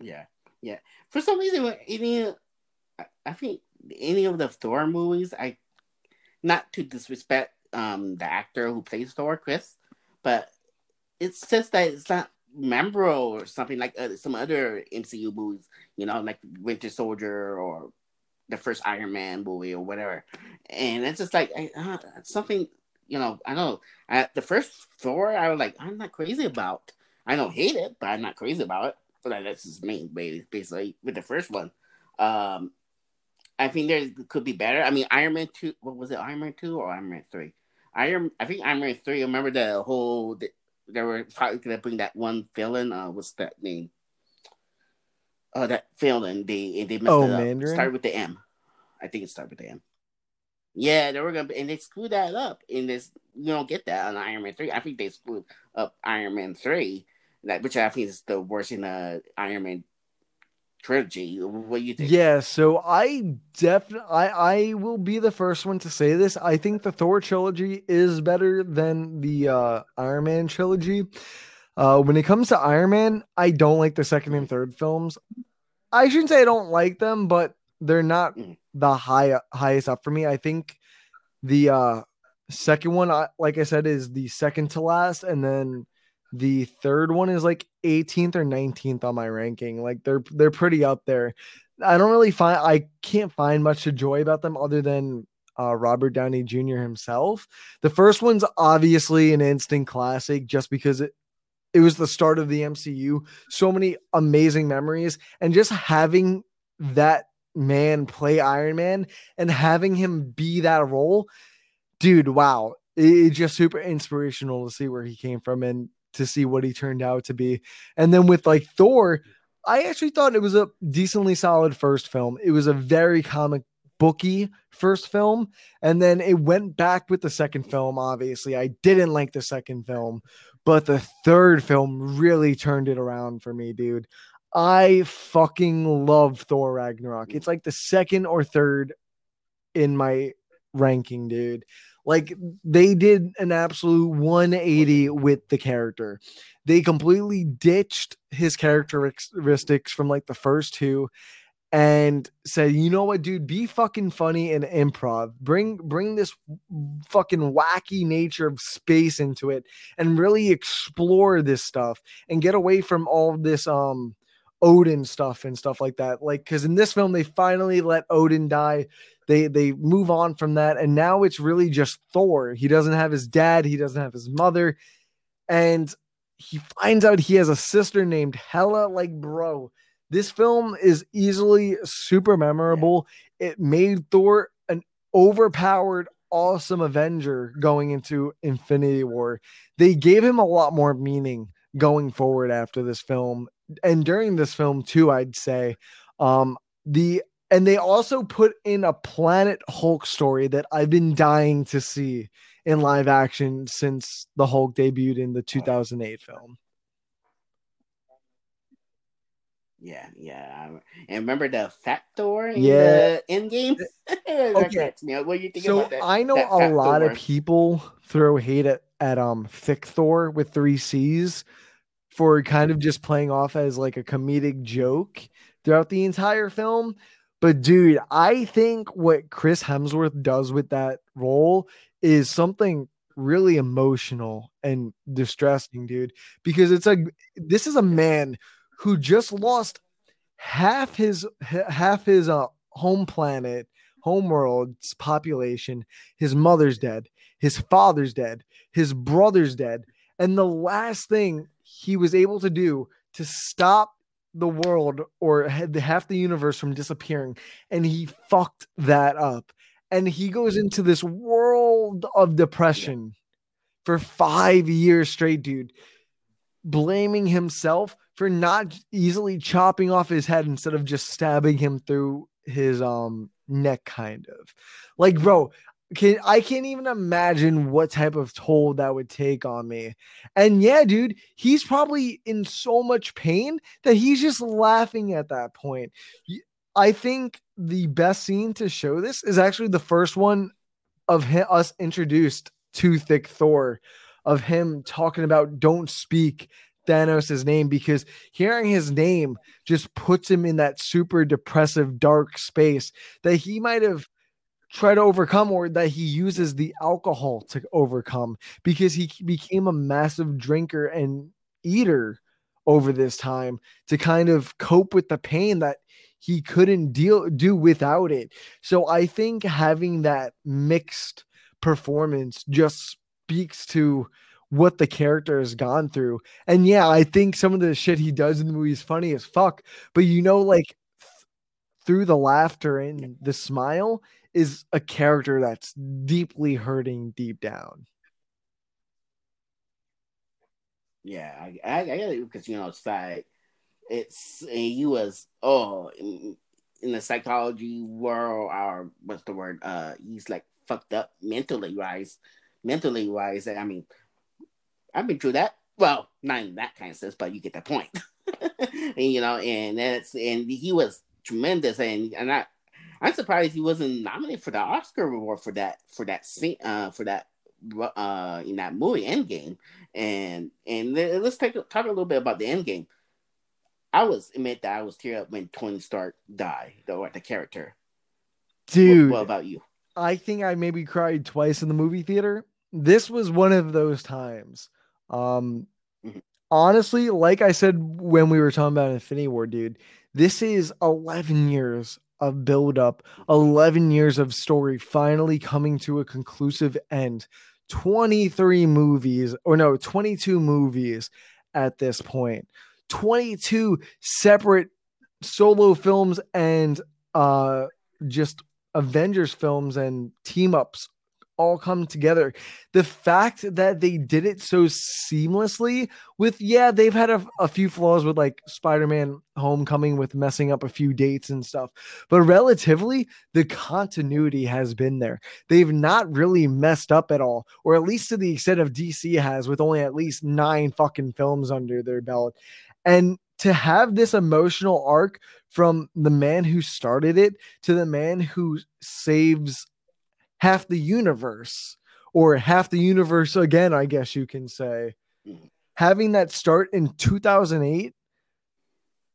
Yeah, yeah. For some reason, any I think any of the Thor movies, I not to disrespect um the actor who plays Thor, Chris, but it's just that it's not memorable or something like uh, some other MCU movies, you know, like Winter Soldier or the first Iron Man movie or whatever. And it's just like uh, something, you know, I know. the first Thor, I was like, I'm not crazy about. I don't hate it, but I'm not crazy about it. But that's just me, basically, with the first one. Um, I think there could be better. I mean, Iron Man 2, what was it, Iron Man 2 or Iron Man 3? Iron, I think Iron Man 3, remember the whole, the, they were probably gonna bring that one villain. Uh, what's that name? Oh, that villain. They they messed oh, it up. Mandarin? Start with the M. I think it started with the M. Yeah, they were gonna and they screwed that up. In this, you don't get that on Iron Man three. I think they screwed up Iron Man three, that which I think is the worst in the Iron Man trilogy. What do you think? Yeah, so I definitely I I will be the first one to say this. I think the Thor trilogy is better than the uh Iron Man trilogy. Uh when it comes to Iron Man, I don't like the second and third films. I shouldn't say I don't like them, but they're not mm. the high highest up for me. I think the uh second one like I said is the second to last and then the third one is like 18th or 19th on my ranking. Like they're they're pretty up there. I don't really find I can't find much to joy about them other than uh, Robert Downey Jr. himself. The first one's obviously an instant classic just because it it was the start of the MCU. So many amazing memories and just having that man play Iron Man and having him be that role, dude, wow. It's just super inspirational to see where he came from and to see what he turned out to be. And then with like Thor, I actually thought it was a decently solid first film. It was a very comic booky first film and then it went back with the second film obviously i didn't like the second film but the third film really turned it around for me dude i fucking love thor ragnarok it's like the second or third in my ranking dude like they did an absolute 180 with the character. They completely ditched his characteristics from like the first two and said, "You know what, dude? Be fucking funny and improv. Bring bring this fucking wacky nature of space into it and really explore this stuff and get away from all this um Odin stuff and stuff like that. Like cuz in this film they finally let Odin die they they move on from that and now it's really just Thor. He doesn't have his dad, he doesn't have his mother and he finds out he has a sister named Hela like bro. This film is easily super memorable. It made Thor an overpowered awesome Avenger going into Infinity War. They gave him a lot more meaning going forward after this film and during this film too i'd say um the and they also put in a Planet Hulk story that I've been dying to see in live action since the Hulk debuted in the 2008 film. Yeah, yeah. And remember the Fat Thor in yeah. the Endgame? okay. What do you think so about that? I know that a lot Thor? of people throw hate at, at um Thick Thor with three C's for kind of just playing off as like a comedic joke throughout the entire film. But dude, I think what Chris Hemsworth does with that role is something really emotional and distressing, dude, because it's like this is a man who just lost half his half his uh, home planet, home world's population. His mother's dead, his father's dead, his brother's dead, and the last thing he was able to do to stop the world or half the universe from disappearing. And he fucked that up. And he goes into this world of depression for 5 years straight dude blaming himself for not easily chopping off his head instead of just stabbing him through his um neck kind of. Like bro can I can't even imagine what type of toll that would take on me. And yeah, dude, he's probably in so much pain that he's just laughing at that point. I think the best scene to show this is actually the first one of him, us introduced to Thick Thor, of him talking about don't speak Thanos' name because hearing his name just puts him in that super depressive, dark space that he might have try to overcome or that he uses the alcohol to overcome because he became a massive drinker and eater over this time to kind of cope with the pain that he couldn't deal do without it. So I think having that mixed performance just speaks to what the character has gone through. And yeah, I think some of the shit he does in the movie is funny as fuck, but you know like th- through the laughter and the smile, is a character that's deeply hurting deep down. Yeah, I, I, I get it because you know it's like it's he was oh in, in, the psychology world or what's the word? Uh, he's like fucked up mentally wise, mentally wise. I mean, I've been through that. Well, not in that kind of sense, but you get the point. and, you know, and that's and he was tremendous, and and I I'm surprised he wasn't nominated for the Oscar award for that for that scene uh, for that uh, in that movie Endgame. And and let's take talk a little bit about the Endgame. I was admit that I was tear up when Tony Stark died, the the character. Dude, what, what about you? I think I maybe cried twice in the movie theater. This was one of those times. Um, mm-hmm. honestly, like I said when we were talking about Infinity War, dude, this is 11 years of build up, 11 years of story finally coming to a conclusive end. 23 movies, or no, 22 movies at this point. 22 separate solo films and uh just Avengers films and team ups all come together. The fact that they did it so seamlessly with, yeah, they've had a, a few flaws with like Spider Man Homecoming with messing up a few dates and stuff, but relatively, the continuity has been there. They've not really messed up at all, or at least to the extent of DC has, with only at least nine fucking films under their belt. And to have this emotional arc from the man who started it to the man who saves half the universe or half the universe again, I guess you can say. Mm-hmm. Having that start in 2008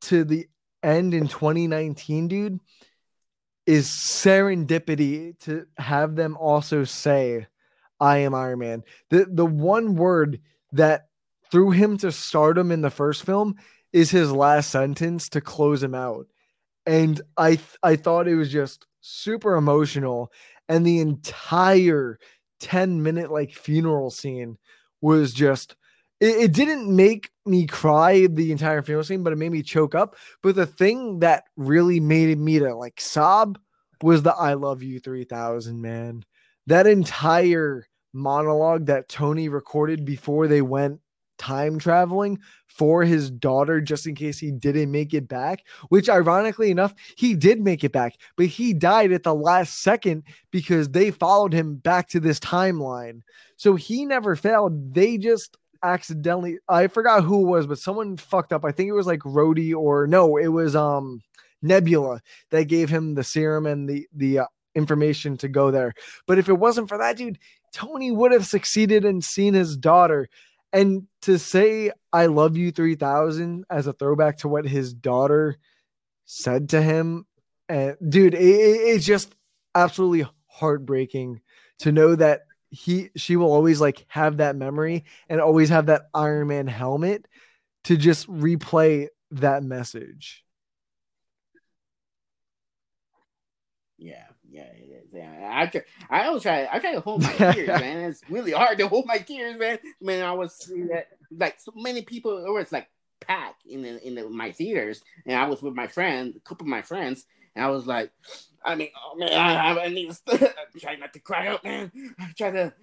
to the end in 2019, dude, is serendipity to have them also say, I am Iron Man. The the one word that threw him to stardom in the first film is his last sentence to close him out. And I I thought it was just super emotional and the entire 10 minute like funeral scene was just it, it, didn't make me cry the entire funeral scene but it made me choke up. But the thing that really made me to like sob was the i love you 3000 man. That entire monologue that tony recorded before they went time traveling for his daughter just in case he didn't make it back, which ironically enough, he did make it back, but he died at the last second because they followed him back to this timeline. So he never failed. They just accidentally, I forgot who it was, but someone fucked up. I think it was like Rhodey or no, it was um Nebula that gave him the serum and the the uh, information to go there. But if it wasn't for that dude, Tony would have succeeded and seen his daughter. And to say I love you 3000 as a throwback to what his daughter said to him, and dude, it, it's just absolutely heartbreaking to know that he she will always like have that memory and always have that Iron Man helmet to just replay that message. Yeah, yeah, yeah. I try, I always try. I try to hold my tears, man. It's really hard to hold my tears, man. Man, I was that like so many people. It was like packed in the, in the, my theaters, and I was with my friend, a couple of my friends, and I was like, I mean, oh man, I, I need to try not to cry out, man. I try to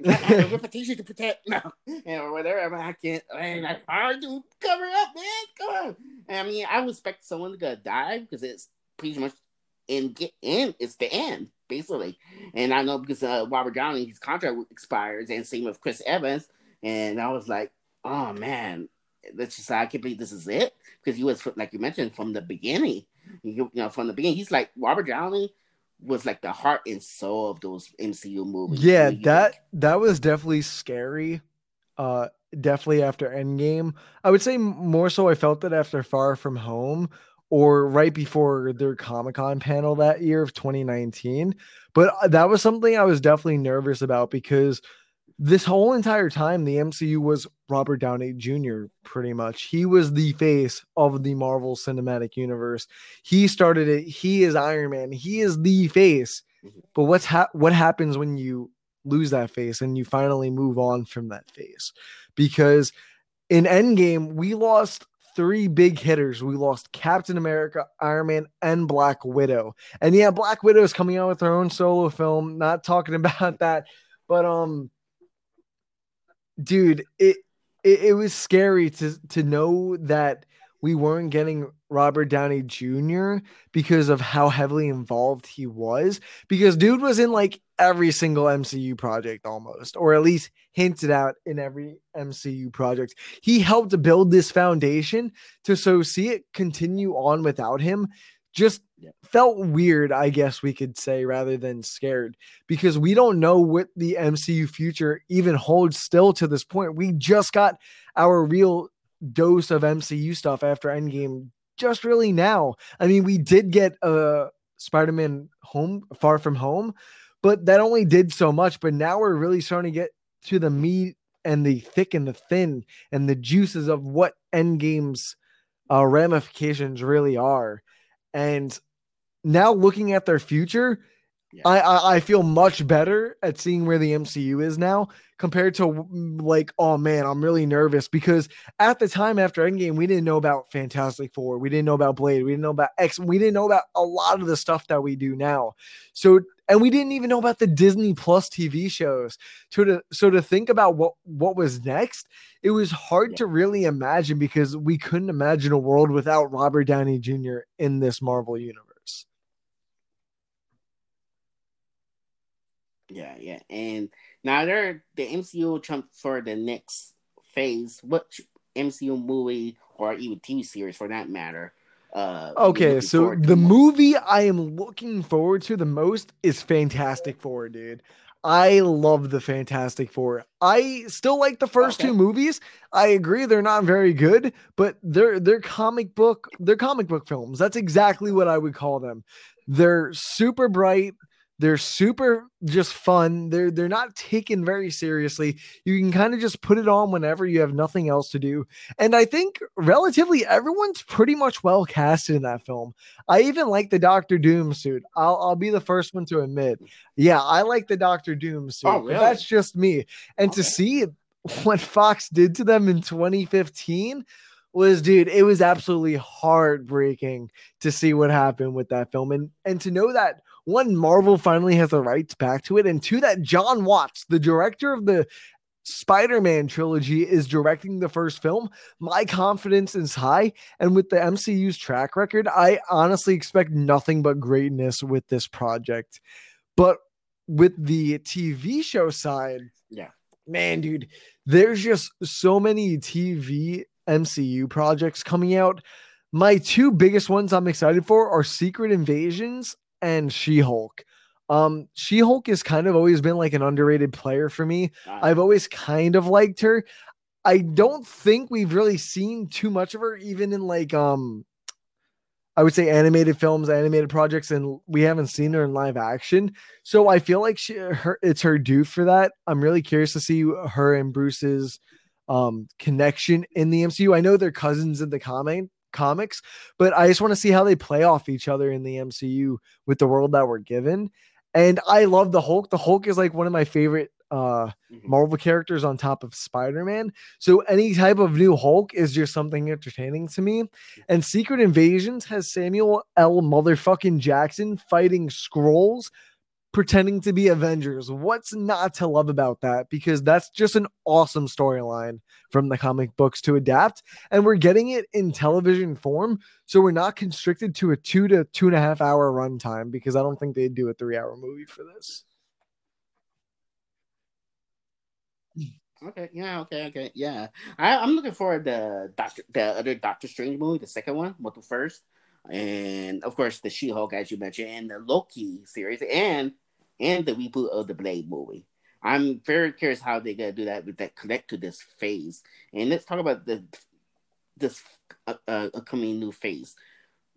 rip a t-shirt to protect no, and or whatever. I, I can't. Man, it's hard to cover up, man. Come on. And, I mean, I would expect someone to die because it's pretty much in get in. It's the end basically. And I know because uh, Robert Downey, his contract expires, and same with Chris Evans. And I was like, oh man, let's just I can't believe this is it because he was like you mentioned from the beginning. You, know, from the beginning, he's like Robert Downey was like the heart and soul of those MCU movies. Yeah, that that was definitely scary. Uh, definitely after Endgame. I would say more so. I felt that after Far From Home or right before their Comic Con panel that year of 2019. But uh, that was something I was definitely nervous about because this whole entire time the MCU was Robert Downey Jr. pretty much. He was the face of the Marvel Cinematic Universe. He started it. He is Iron Man. He is the face. Mm-hmm. But what's ha- what happens when you lose that face and you finally move on from that face? Because in Endgame, we lost three big hitters. We lost Captain America, Iron Man, and Black Widow. And yeah, Black Widow is coming out with her own solo film. Not talking about that, but um dude, it, it it, was scary to to know that we weren't getting Robert Downey Jr. because of how heavily involved he was. Because dude was in like every single MCU project almost, or at least hinted out in every MCU project. He helped build this foundation to so see it continue on without him just felt weird, I guess we could say, rather than scared, because we don't know what the MCU future even holds still to this point. We just got our real dose of MCU stuff after Endgame just really now. I mean, we did get a uh, Spider-Man home far from home, but that only did so much. But now we're really starting to get to the meat and the thick and the thin and the juices of what Endgame's uh, ramifications really are. And now looking at their future, yeah. I, I, I feel much better at seeing where the MCU is now compared to like oh man I'm really nervous because at the time after Endgame we didn't know about Fantastic Four we didn't know about Blade we didn't know about X we didn't know about a lot of the stuff that we do now so and we didn't even know about the Disney Plus TV shows so to so to think about what what was next it was hard yeah. to really imagine because we couldn't imagine a world without Robert Downey Jr. in this Marvel universe Yeah, yeah. And now they're the MCU jump for the next phase. What MCU movie or even TV series for that matter? Uh, okay, so the movie I am looking forward to the most is Fantastic Four, dude. I love the Fantastic Four. I still like the first okay. two movies. I agree they're not very good, but they're they're comic book they're comic book films. That's exactly what I would call them. They're super bright. They're super just fun. They're they're not taken very seriously. You can kind of just put it on whenever you have nothing else to do. And I think relatively everyone's pretty much well casted in that film. I even like the Doctor Doom suit. I'll I'll be the first one to admit. Yeah, I like the Doctor Doom suit. Oh, really? That's just me. And okay. to see what Fox did to them in 2015 was dude it was absolutely heartbreaking to see what happened with that film and and to know that one, Marvel finally has the rights back to it, and two, that Jon Watts, the director of the Spider-Man trilogy is directing the first film. My confidence is high, and with the MCU's track record, I honestly expect nothing but greatness with this project. But with the TV show side, yeah, man, dude, there's just so many TV MCU projects coming out. My two biggest ones I'm excited for are Secret Invasions and She Hulk. Um, She Hulk has kind of always been like an underrated player for me. I've always kind of liked her. I don't think we've really seen too much of her, even in like um, I would say animated films, animated projects, and we haven't seen her in live action. So I feel like she, her, it's her due for that. I'm really curious to see her and Bruce's um connection in the MCU. I know they're cousins in the comic comics, but I just want to see how they play off each other in the MCU with the world that we're given. And I love the Hulk. The Hulk is like one of my favorite uh Mhm. Marvel characters on top of Spider-Man. So any type of new Hulk is just something entertaining to me. And Secret Invasions has Samuel L. motherfucking Jackson fighting Skrulls pretending to be Avengers. What's not to love about that? Because that's just an awesome storyline from the comic books to adapt. And we're getting it in television form. So we're not constricted to a two to two and a half hour runtime because I don't think they'd do a three hour movie for this. Okay, yeah, okay, okay, yeah. I, I'm looking forward to Doctor the other Doctor Strange movie, the second one, what the first, and of course the She-Hulk, as you mentioned, and the Loki series, and and the reboot of the Blade movie. I'm very curious how they're gonna do that with that connect to this phase. And let's talk about the this uh, uh, upcoming new phase.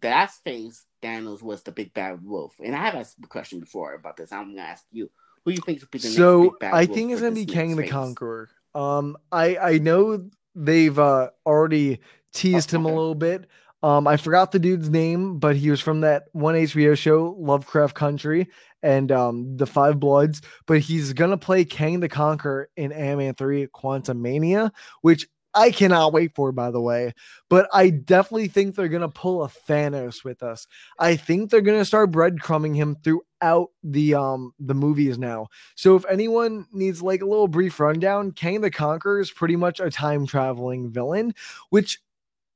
The last phase, Thanos was the big bad wolf, and I have asked a question before about this. I'm gonna ask you. Who do you think will be the next So big bad I think it's gonna be Kang next the phase? Conqueror. Um, I I know they've uh already teased Oh, him a little bit. Um, I forgot the dude's name, but he was from that one HBO show, Lovecraft Country, and um the Five Bloods. But he's gonna play Kang the Conqueror in Ant-Man 3 Quantumania, which I cannot wait for, by the way. But I definitely think they're gonna pull a Thanos with us. I think they're gonna start breadcrumbing him throughout the um the movies now. So if anyone needs like a little brief rundown, Kang the Conqueror is pretty much a time traveling villain, which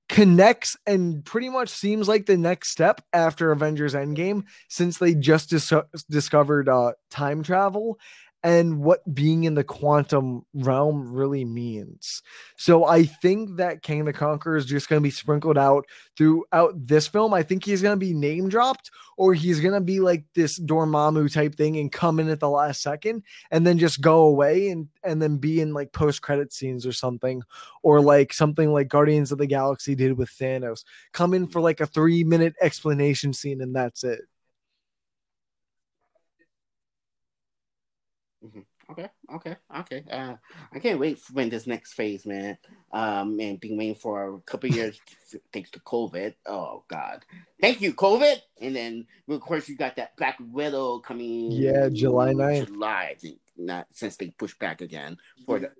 connects and pretty much seems like the next step after Avengers Endgame since they just dis- discovered uh time travel and what being in the quantum realm really means. So I think that Kang the Conqueror is just going to be sprinkled out throughout this film. I think he's going to be name dropped or he's going to be like this Dormammu type thing and come in at the last second and then just go away and and then be in like post credit scenes or something or like something like Guardians of the Galaxy did with Thanos. Come in for like a 3 minute explanation scene and that's it. Okay, okay, okay. Uh, I can't wait for when this next phase, man. Um, and been waiting for a couple years thanks to COVID. Oh God, thank you, COVID. And then of course you got that Black Widow coming. Yeah, July 9th. July, I think. Not since they pushed back again for the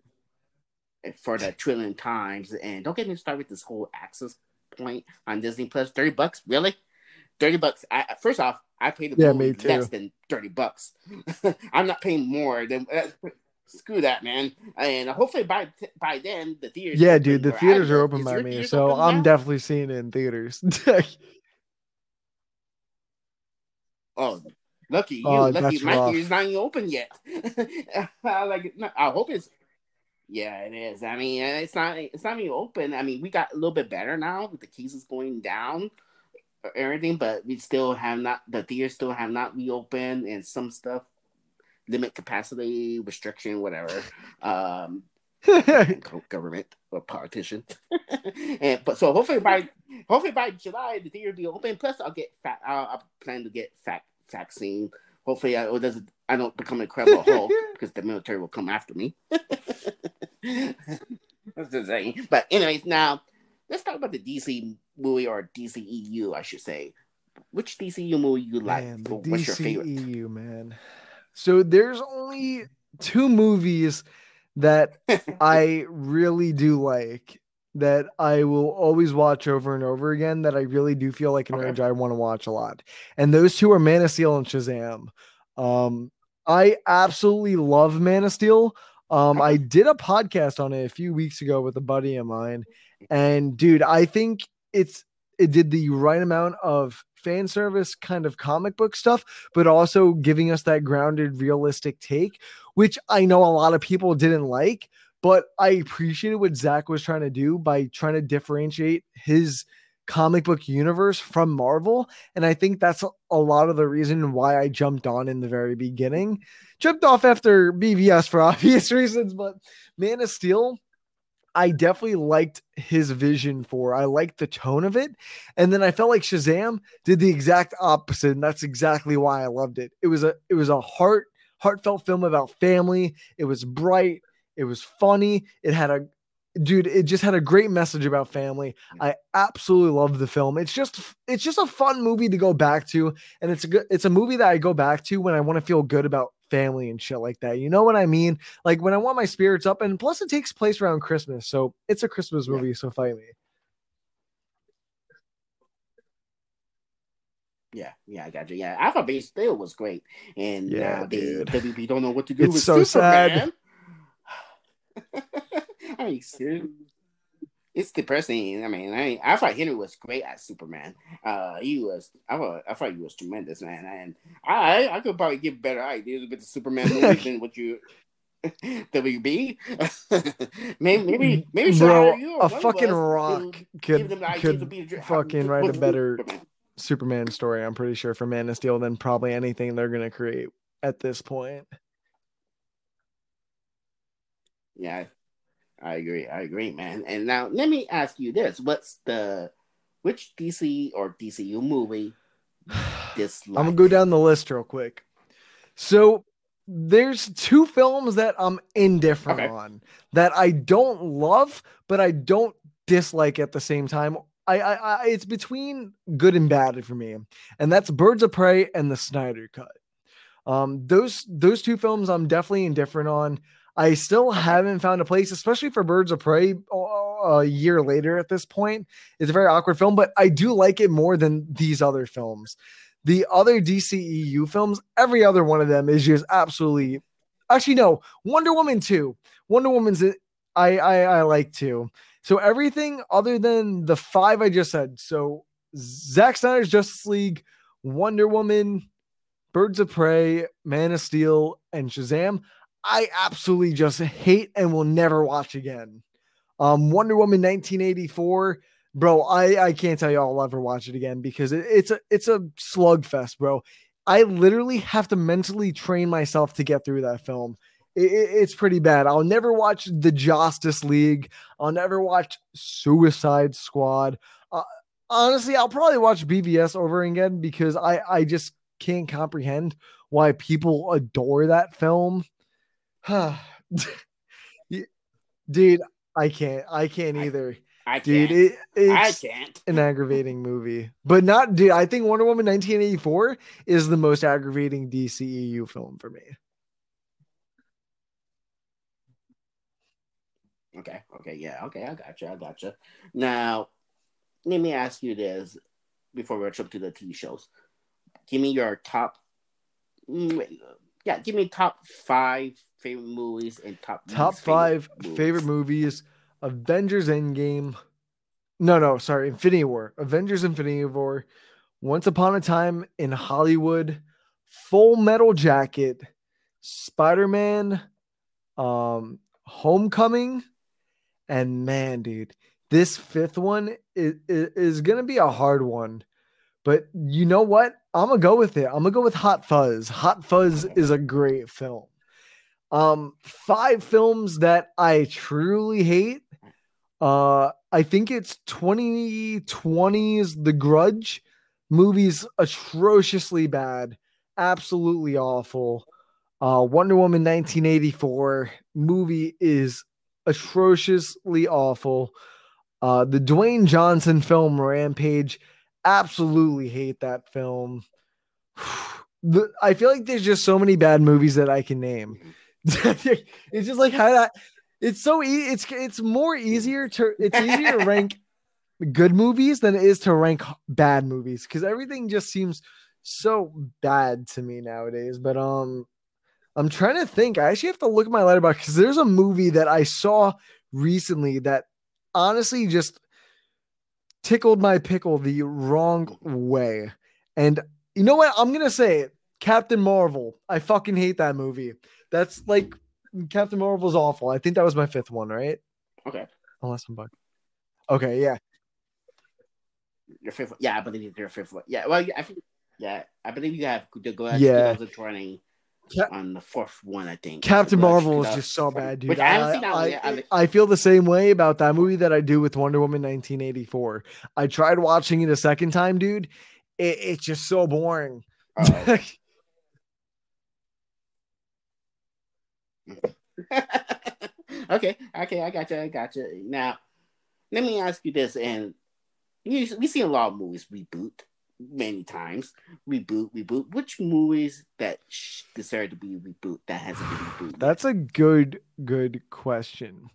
for the trillion times. And don't get me started with this whole access point on Disney Plus. Thirty bucks, really? Thirty bucks. I, first off, I paid the Yeah, me too. less than thirty bucks. I'm not paying more than. Uh, screw that, man. And hopefully by by then the theaters. Yeah, dude, the I theaters are open by me, so I'm now? definitely seeing it in theaters. Oh, lucky you! Oh, lucky my rough. theater's not even open yet. I like, no, I hope it's. Yeah, it is. I mean, it's not. It's not even open. I mean, we got a little bit better now with the cases going down, everything, but we still have not. The theater still have not reopened, and some stuff limit capacity restriction, whatever. Um, government or politician. and but so hopefully by hopefully by July the theater will be open. Plus I'll get fat. I'll, I plan to get fac vaccine. Hopefully I it doesn't. I don't become incredible Hulk because the military will come after me. That's the saying. But anyways, now let's talk about the DC movie or DCEU, I should say. Which DCU movie you like? Man, the what's your favorite? DCEU, man. So there's only two movies that I really do like that I will always watch over and over again that I really do feel like an Okay. urge I want to watch a lot. And those two are Man of Steel and Shazam. Um I absolutely love Man of Steel. Um I did a podcast on it a few weeks ago with a buddy of mine and dude, I think it's it did the right amount of fan service kind of comic book stuff, but also giving us that grounded, realistic take, which I know a lot of people didn't like, but I appreciated what Zack was trying to do by trying to differentiate his comic book universe from Marvel. And I think that's a- lot of the reason why I jumped on in the very beginning. Jumped off after BVS for obvious reasons, but Man of Steel, I definitely liked his vision for. I liked the tone of it. And then I felt like Shazam did the exact opposite. And that's exactly why I loved it. It was a it was a heart heartfelt film about family. It was bright, it was funny, it had a dude, it just had a great message about family. I absolutely love the film. It's just it's just a fun movie to go back to. And it's a good it's a movie that I go back to when I want to feel good about family and shit like that. You know what I mean? Like when I want my spirits up, and plus it takes place around Christmas, so it's a Christmas movie. Yeah. So fight me. Yeah, yeah, I got you. Yeah, Alpha Base still was great, and yeah, now they WB don't know what to do it's with so Superman. sad. I mean, seriously it's depressing. I mean, I I thought Henry was great as Superman. Uh, he was. I thought I thought he was tremendous, man. And I I could probably give better ideas with the Superman movie than what you. WB, maybe maybe maybe bro, a fucking rock could, could fucking write a better Superman. Superman story. I'm pretty sure for Man of Steel than probably anything they're gonna create at this point. Yeah, I agree. I agree, man. And now let me ask you this: What's the which DC or DCU movie dislike? I'm gonna go down the list real quick. So there's two films that I'm indifferent okay. on that I don't love, but I don't dislike at the same time. I, I, I, it's between good and bad for me, and that's Birds of Prey and the Snyder Cut. Um, those those two films I'm definitely indifferent on. I still haven't found a place, especially for Birds of Prey uh, a year later at this point. It's a very awkward film, but I do like it more than these other films. The other DCEU films, every other one of them is just absolutely. Actually, no. Wonder Woman 2. Wonder Woman's I, I I like too. So everything other than the five I just said. So Zack Snyder's Justice League, Wonder Woman, Birds of Prey, Man of Steel, and Shazam. I absolutely just hate and will never watch again. Um, Wonder Woman 1984, bro. I I can't tell you I'll ever watch it again because it, it's a it's a slugfest, bro. I literally have to mentally train myself to get through that film. It, it, it's pretty bad. I'll never watch the Justice League. I'll never watch Suicide Squad. Uh, honestly, I'll probably watch BVS over again because I I just can't comprehend why people adore that film. dude, I can't. I can't either. I, I dude, can't. It, it's I can't. an aggravating movie, but not. Dude, I think Wonder Woman 1984 is the most aggravating DCEU film for me. Okay. Okay. Yeah. Okay. I got you. I got you. Now, let me ask you this before we jump to the TV shows. Give me your top. Mm, yeah, give me top five favorite movies and top top five favorite movies. favorite movies. Avengers Endgame. No, no, sorry, Infinity War. Avengers Infinity War. Once Upon a Time in Hollywood. Full Metal Jacket. Spider Man. Um, Homecoming. And man, dude, this fifth one is, is, is gonna be a hard one. But you know what? I'm gonna go with it. I'm gonna go with Hot Fuzz. Hot Fuzz is a great film. Um, five films that I truly hate. Uh, I think it's 2020's The Grudge. Movie's atrociously bad, absolutely awful. Uh, Wonder Woman 1984 movie is atrociously awful. Uh, the Dwayne Johnson film Rampage, absolutely hate that film. the, I feel like there's just so many bad movies that I can name. it's just like how that it's so easy. It's it's more easier to it's easier to rank good movies than it is to rank bad movies because everything just seems so bad to me nowadays. But um, I'm trying to think. I actually have to look at my Letterboxd because there's a movie that I saw recently that honestly just tickled my pickle the wrong way. And you know what? I'm gonna say it. Captain Marvel. I fucking hate that movie. That's like Captain Marvel's awful. I think that was my fifth one, right? Okay. Unless I'm bugged. Okay, yeah. Your fifth. Yeah, I believe your fifth one. Yeah, well, I think, yeah, I believe you have to go yeah. 2020 Cap- on the fourth one, I think. Captain Marvel is just so bad, dude. Which I, haven't seen that I, I, I, feel the same way about that movie that I do with Wonder Woman 1984. I tried watching it a second time, dude. It, it's just so boring. Oh. okay, okay, I got you. I got you. Now, let me ask you this, and we we see a lot of movies reboot, many times. Reboot, reboot. Which movies that deserve to be reboot that hasn't been rebooted? That's a good, good question.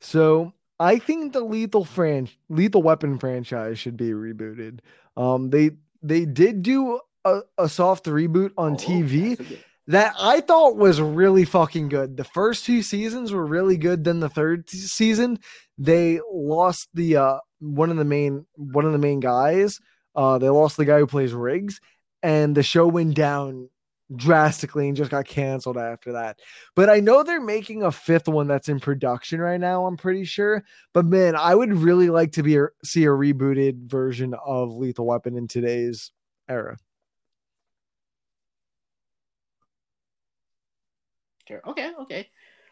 So I think the Lethal fran- Lethal Weapon franchise should be rebooted. Um, they they did do a, a soft reboot on Oh, TV that's a good- that I thought was really fucking good. The first two seasons were really good. Then the third season, they lost the uh one of the main one of the main guys. Uh, they lost the guy who plays Riggs, and the show went down drastically and just got canceled after that. But I know they're making a fifth one that's in production right now. I'm pretty sure. But man, I would really like to be a, see a rebooted version of Lethal Weapon in today's era. Sure. Okay, okay.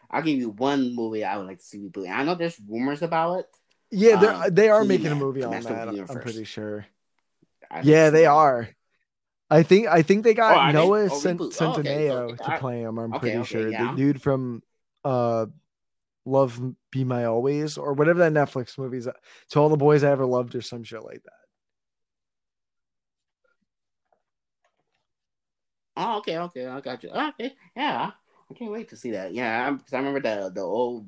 I'll give you one movie I would like to see reboot. I know there's rumors about it. Yeah, they're, Um, they are making a movie on that. I'm pretty sure. I Yeah, they are. I think I think they got Oh. Noah Oh, Oh, okay, Centineo so- to play him. I'm Okay, pretty okay, sure yeah. the dude from uh, Love Be My Always or whatever that Netflix movie is. To all the boys I ever loved or some shit like that. Oh, okay, okay, I got you. Okay, yeah, I can't wait to see that. Yeah, because I remember the the old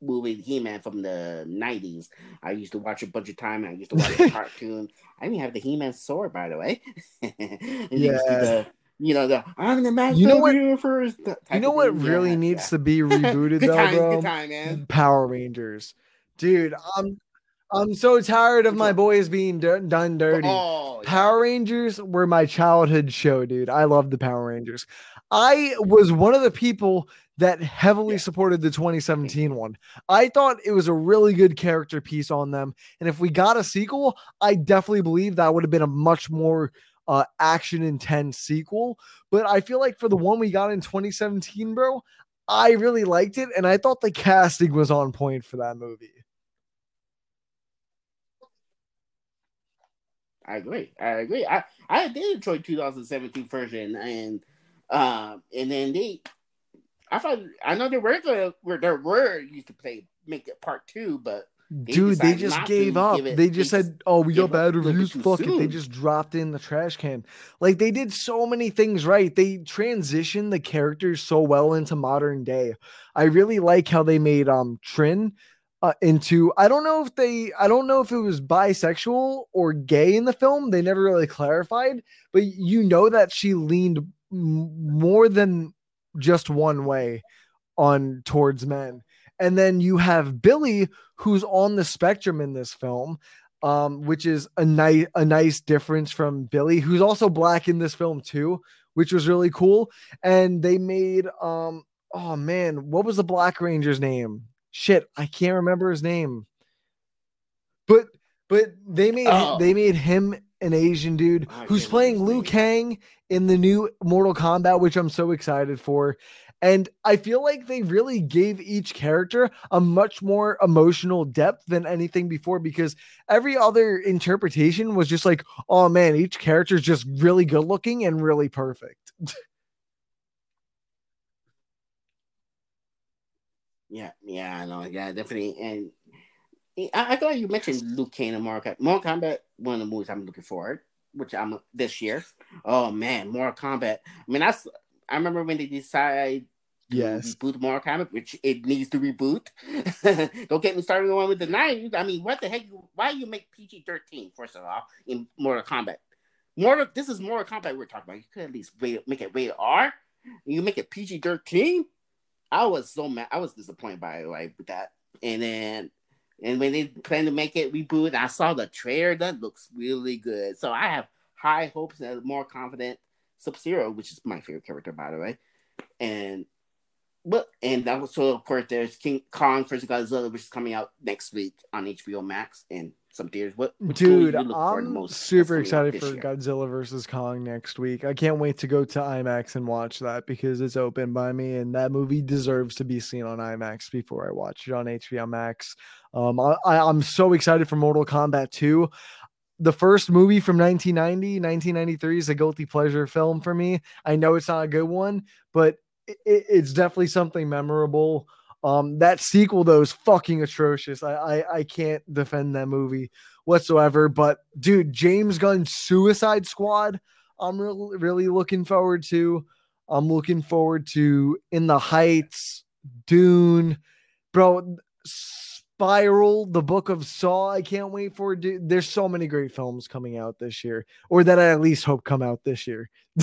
movie He Man from the nineties. I used to watch a bunch of time. I used to watch the cartoon. I even have the He Man sword, by the way. You Yeah. you know the I'm the master You know what- universe. You know what really Yeah, needs yeah. to be rebooted though, times, bro? good time, man. Power Rangers, dude. I'm I'm so tired of my boys being dir- done dirty. Oh, yeah. Power Rangers were my childhood show, dude. I love the Power Rangers. I was one of the people that heavily Yeah. supported the 2017 one. I thought it was a really good character piece on them. And if we got a sequel, I definitely believe that would have been a much more uh, action intense sequel. But I feel like for the one we got in 2017, bro, I really liked it. And I thought the casting was on point for that movie. I agree. I agree. I I did enjoy 2017 version, and um, and then they, I thought I know there were gonna where there were used to play make it part two, but They Dude, they just gave up. it- they they just just said, "Oh, we got bad a little bit reviews. Fuck it." They just dropped in the trash can. Like they did so many things right. They transitioned the characters so well into modern day. I really like how they made um Trin uh, into. I don't know if they. I don't know if it was bisexual or gay in the film. They never really clarified, but you know that she leaned more than just one way on towards men. And then you have Billy, who's on the spectrum in this film, um, which is a nice a nice difference from Billy, who's also black in this film too, which was really cool. And they made um, oh man, what was the Black Ranger's name? Shit, I can't remember his name. But but they made Oh. they made him an Asian dude who's playing Liu Kang in the new Mortal Kombat, which I'm so excited for. And I feel like they really gave each character a much more emotional depth than anything before because every other interpretation was just like, oh man, each character is just really good looking and really perfect. yeah, yeah, I know, yeah, definitely. And I, I thought you mentioned Liu Kang and Mortal Kombat. Mortal Kombat, one of the movies I'm looking forward, which I'm this year. Oh man, Mortal Kombat. I mean, that's I remember when they decided to Yes. reboot Mortal Kombat, which it needs to reboot. Don't get me started on with the knives. I mean, what the heck? Why you make PG thirteen first of all in Mortal Kombat? Mortal, this is Mortal Kombat we're talking about. You could at least rate, make it rated R. You make it PG thirteen. I was so mad. I was disappointed by it, like with that. And then, and when they plan to make it reboot, I saw the trailer. That looks really good. So I have high hopes and more confident Sub Zero, which is my favorite character, by the way. And but and also of course there's King Kong vs Godzilla, which is coming out next week on HBO Max and some theaters. What Dude, you look for the I'm super excited for year? Godzilla versus Kong next week. I can't wait to go to IMAX and watch that because it's open by me, and that movie deserves to be seen on IMAX before I watch it on HBO Max. Um, I, I'm so excited for Mortal Kombat 2. The first movie from 1990, 1993 is a guilty pleasure film for me. I know it's not a good one, but it, it's definitely something memorable. Um, that sequel though is fucking atrocious. I, I I can't defend that movie whatsoever. But dude, James Gunn's Suicide Squad, I'm really really looking forward to. I'm looking forward to In the Heights, Dune, bro. Spiral, the Book of Saw. I can't wait for it. Dude, there's so many great films coming out this year, or that I at least hope come out this year.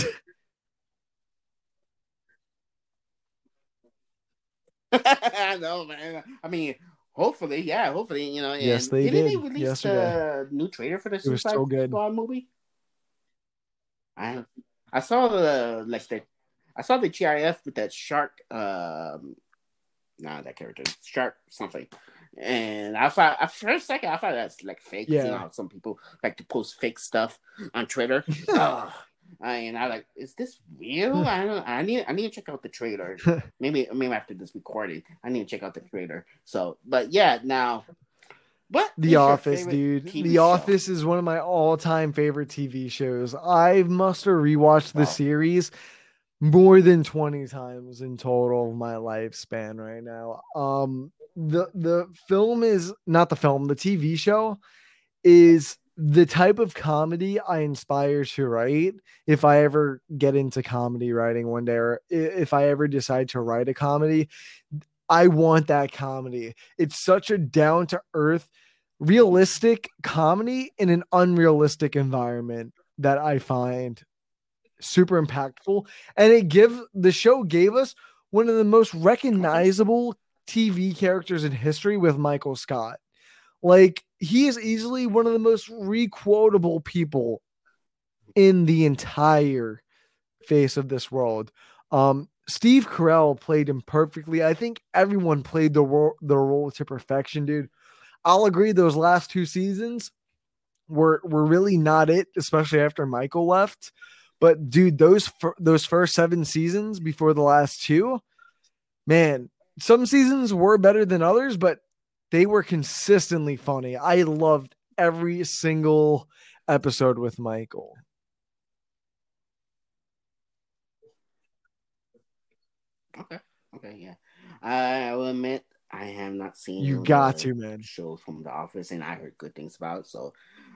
I know, man. I mean, hopefully, yeah, hopefully, you know. yes, they didn't did. they release the new trailer for the Suicide so. Squad movie? I I saw the like the I saw the GIF with that shark. Um, nah, that character shark something. And I thought, at first second, I thought that's like fake. You Yeah. know, some people like to post fake stuff on Twitter. oh, and I like, is this real? I don't. I need. I need to check out the trailer. maybe, maybe after this recording, I need to check out the trailer. So, but yeah, now, what? The Office, dude. TV the show? Office is one of my all-time favorite TV shows. I must have rewatched the Wow. series more than 20 times in total of my lifespan right now. Um the the film is not the film, the TV show is the type of comedy I inspire to write if I ever get into comedy writing one day or if I ever decide to write a comedy I want that comedy. It's such a down to earth, realistic comedy in an unrealistic environment that I find super impactful. And it give the show gave us one of the most recognizable TV characters in history with Michael Scott. Like he is easily one of the most requotable people in the entire face of this world. Um, Steve Carell played him perfectly. I think everyone played the role, the role to perfection, dude. I'll agree those last two seasons were were really not it, especially after Michael left. But dude, those fir- those first seven seasons before the last two, man, some seasons were better than others, but they were consistently funny. I loved every single episode with Michael. Okay. Okay. Yeah. I will admit I have not seen. You got to, man. Shows from The Office, and I heard good things about it. So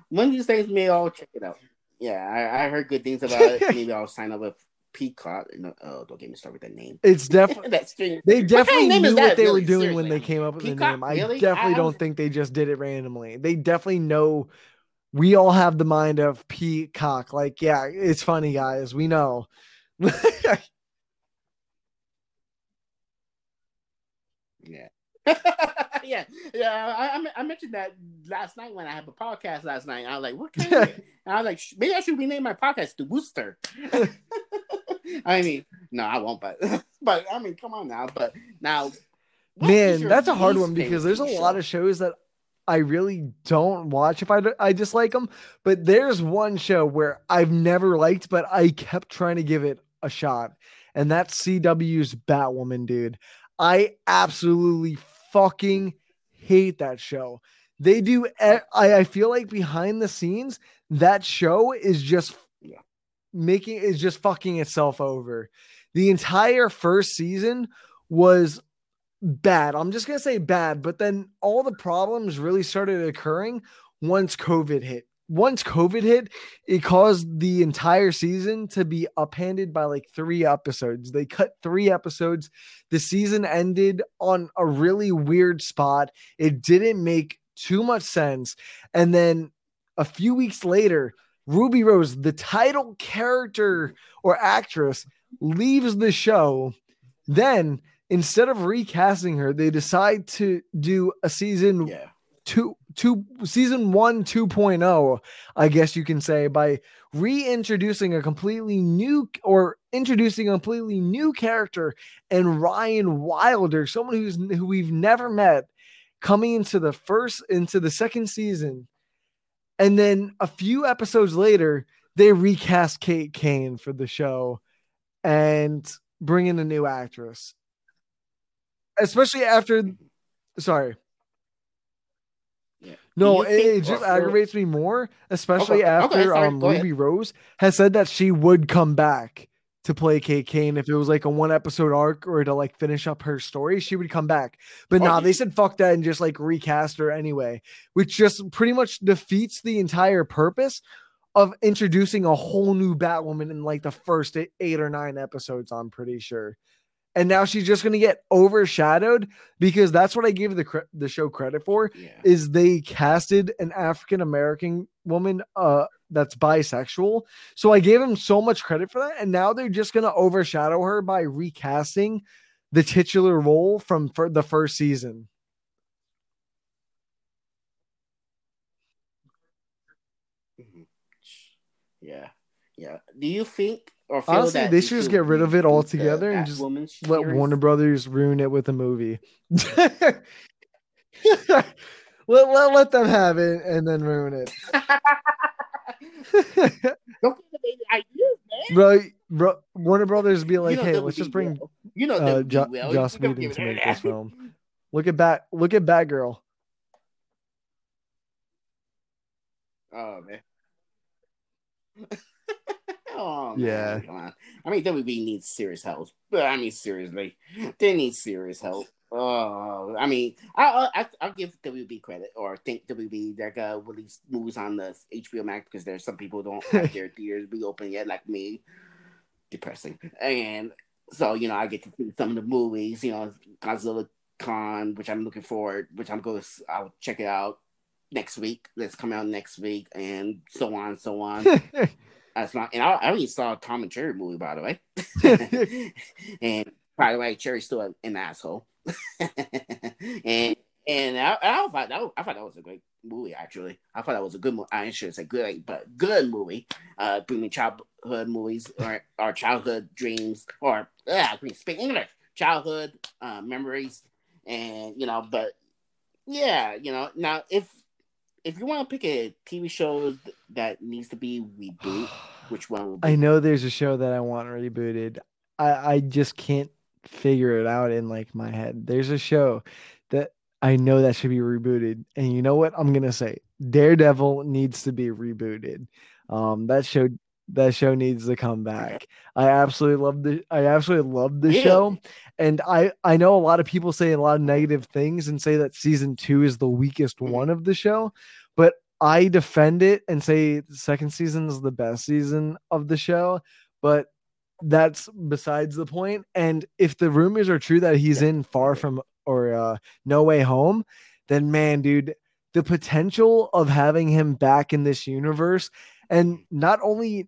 one of these days, maybe I'll check it out. Yeah, I, I heard good things about it. maybe I'll sign up with Peacock. No, oh, don't get me started with that name. It's definitely That's strange. they What kind definitely of knew what that, they were really? doing when they came up with the name. I Really? definitely I don't think they just did it randomly. They definitely know we all have the mind of Peacock. Like, yeah, it's funny, guys. We know. Yeah. yeah, yeah. I, I, mentioned that last night when I had a podcast last night. I was like, "What kind of?" I was like, "Maybe I should rename my podcast to Wooster." I mean, no, I won't. But, but I mean, come on now. But now, Man, that's a hard one because there's a TV lot of shows that I really don't watch if I, I dislike them. But there's one show where I've never liked, but I kept trying to give it a shot. And that's CW's Batwoman, dude. I absolutely fucking hate that show. They do, I, I feel like behind the scenes, that show is just. Making, is just fucking itself over. The entire first season was bad. I'm just gonna say bad, but then all the problems really started occurring once COVID hit. Once COVID hit, it caused the entire season to be uphanded by like three episodes. They cut three episodes. The season ended on a really weird spot. It didn't make too much sense. And then a few weeks later, Ruby Rose, the title character or actress, leaves the show. Then instead of recasting her, they decide to do a season Yeah. two, two, season one 2.0, I guess you can say, by reintroducing a completely new or introducing a completely new character and Ryan Wilder, someone who's who we've never met, coming into the first into the second season. And then a few episodes later, they recast Kate Kane for the show and bring in a new actress. Especially after sorry. Yeah. No, it, it just aggravates me more, especially Okay, okay, after sorry, um. Ruby Rose has said that she would come back to play Kate Kane. If it was like a one episode arc or to like finish up her story, she would come back. But Oh, nah, they said fuck that and just like recast her anyway, which just pretty much defeats the entire purpose of introducing a whole new Batwoman in like the first eight, or nine episodes. I'm pretty sure. And now she's just gonna get overshadowed because that's what I give the cre- the show credit for Yeah. is they casted an African American woman uh that's bisexual. So I gave him so much credit for that and now they're just going to overshadow her by recasting the titular role from for the first season. Mhm. Yeah. Yeah. Do you think or feel Honestly, that they should just get rid of it altogether and just Let? Warner Brothers ruin it with a movie. let, let, let them have it and then ruin it. Don't give any ideas, man. bro, bro, Warner Brothers be like, you know hey, let's just bring will. You know uh, Jo- will. Joss Whedon to make this film. Look at Bat look at Batgirl. Oh man. oh Yeah. man, come on. I mean, WB needs serious help, but I mean, seriously, they need serious help. Oh, I mean, I, I I'll give WB credit, or think WB they're gonna uh, release movies on the HBO Max because there's some people who don't have their theaters be open yet, like me. Depressing, and so you know I get to see some of the movies, you know, Godzilla Kong, which I'm looking forward, which I'm going, to I'll check it out next week. That's coming out next week, and so on and so on. That's not, and I, I already saw a Tom and Jerry movie, by the way. and by the way, Jerry's still an asshole. and and I, I thought that was, I thought that was a great movie. Actually, I thought that was a good movie. I shouldn't say good, but good movie. Uh, bringing childhood movies or our childhood dreams, or yeah, we speak English, childhood uh, memories, and you know, but yeah, you know, now if if you want to pick a TV show that needs to be reboot, which one would be? I know there's a show that I want rebooted. I, I just can't figure it out in like my head. There's a show that I know that should be rebooted. And you know what? I'm gonna say Daredevil needs to be rebooted. Um that show that show needs to come back. I absolutely love the I absolutely love the Really? show. And I I know a lot of people say a lot of negative things and say that season 2 is the weakest Mhm. one of the show, but I defend it and say the second season is the best season of the show, but that's besides the point. And if the rumors are true that he's Yeah, in Far. From or uh, No Way Home, then man, dude, the potential of having him back in this universe and not only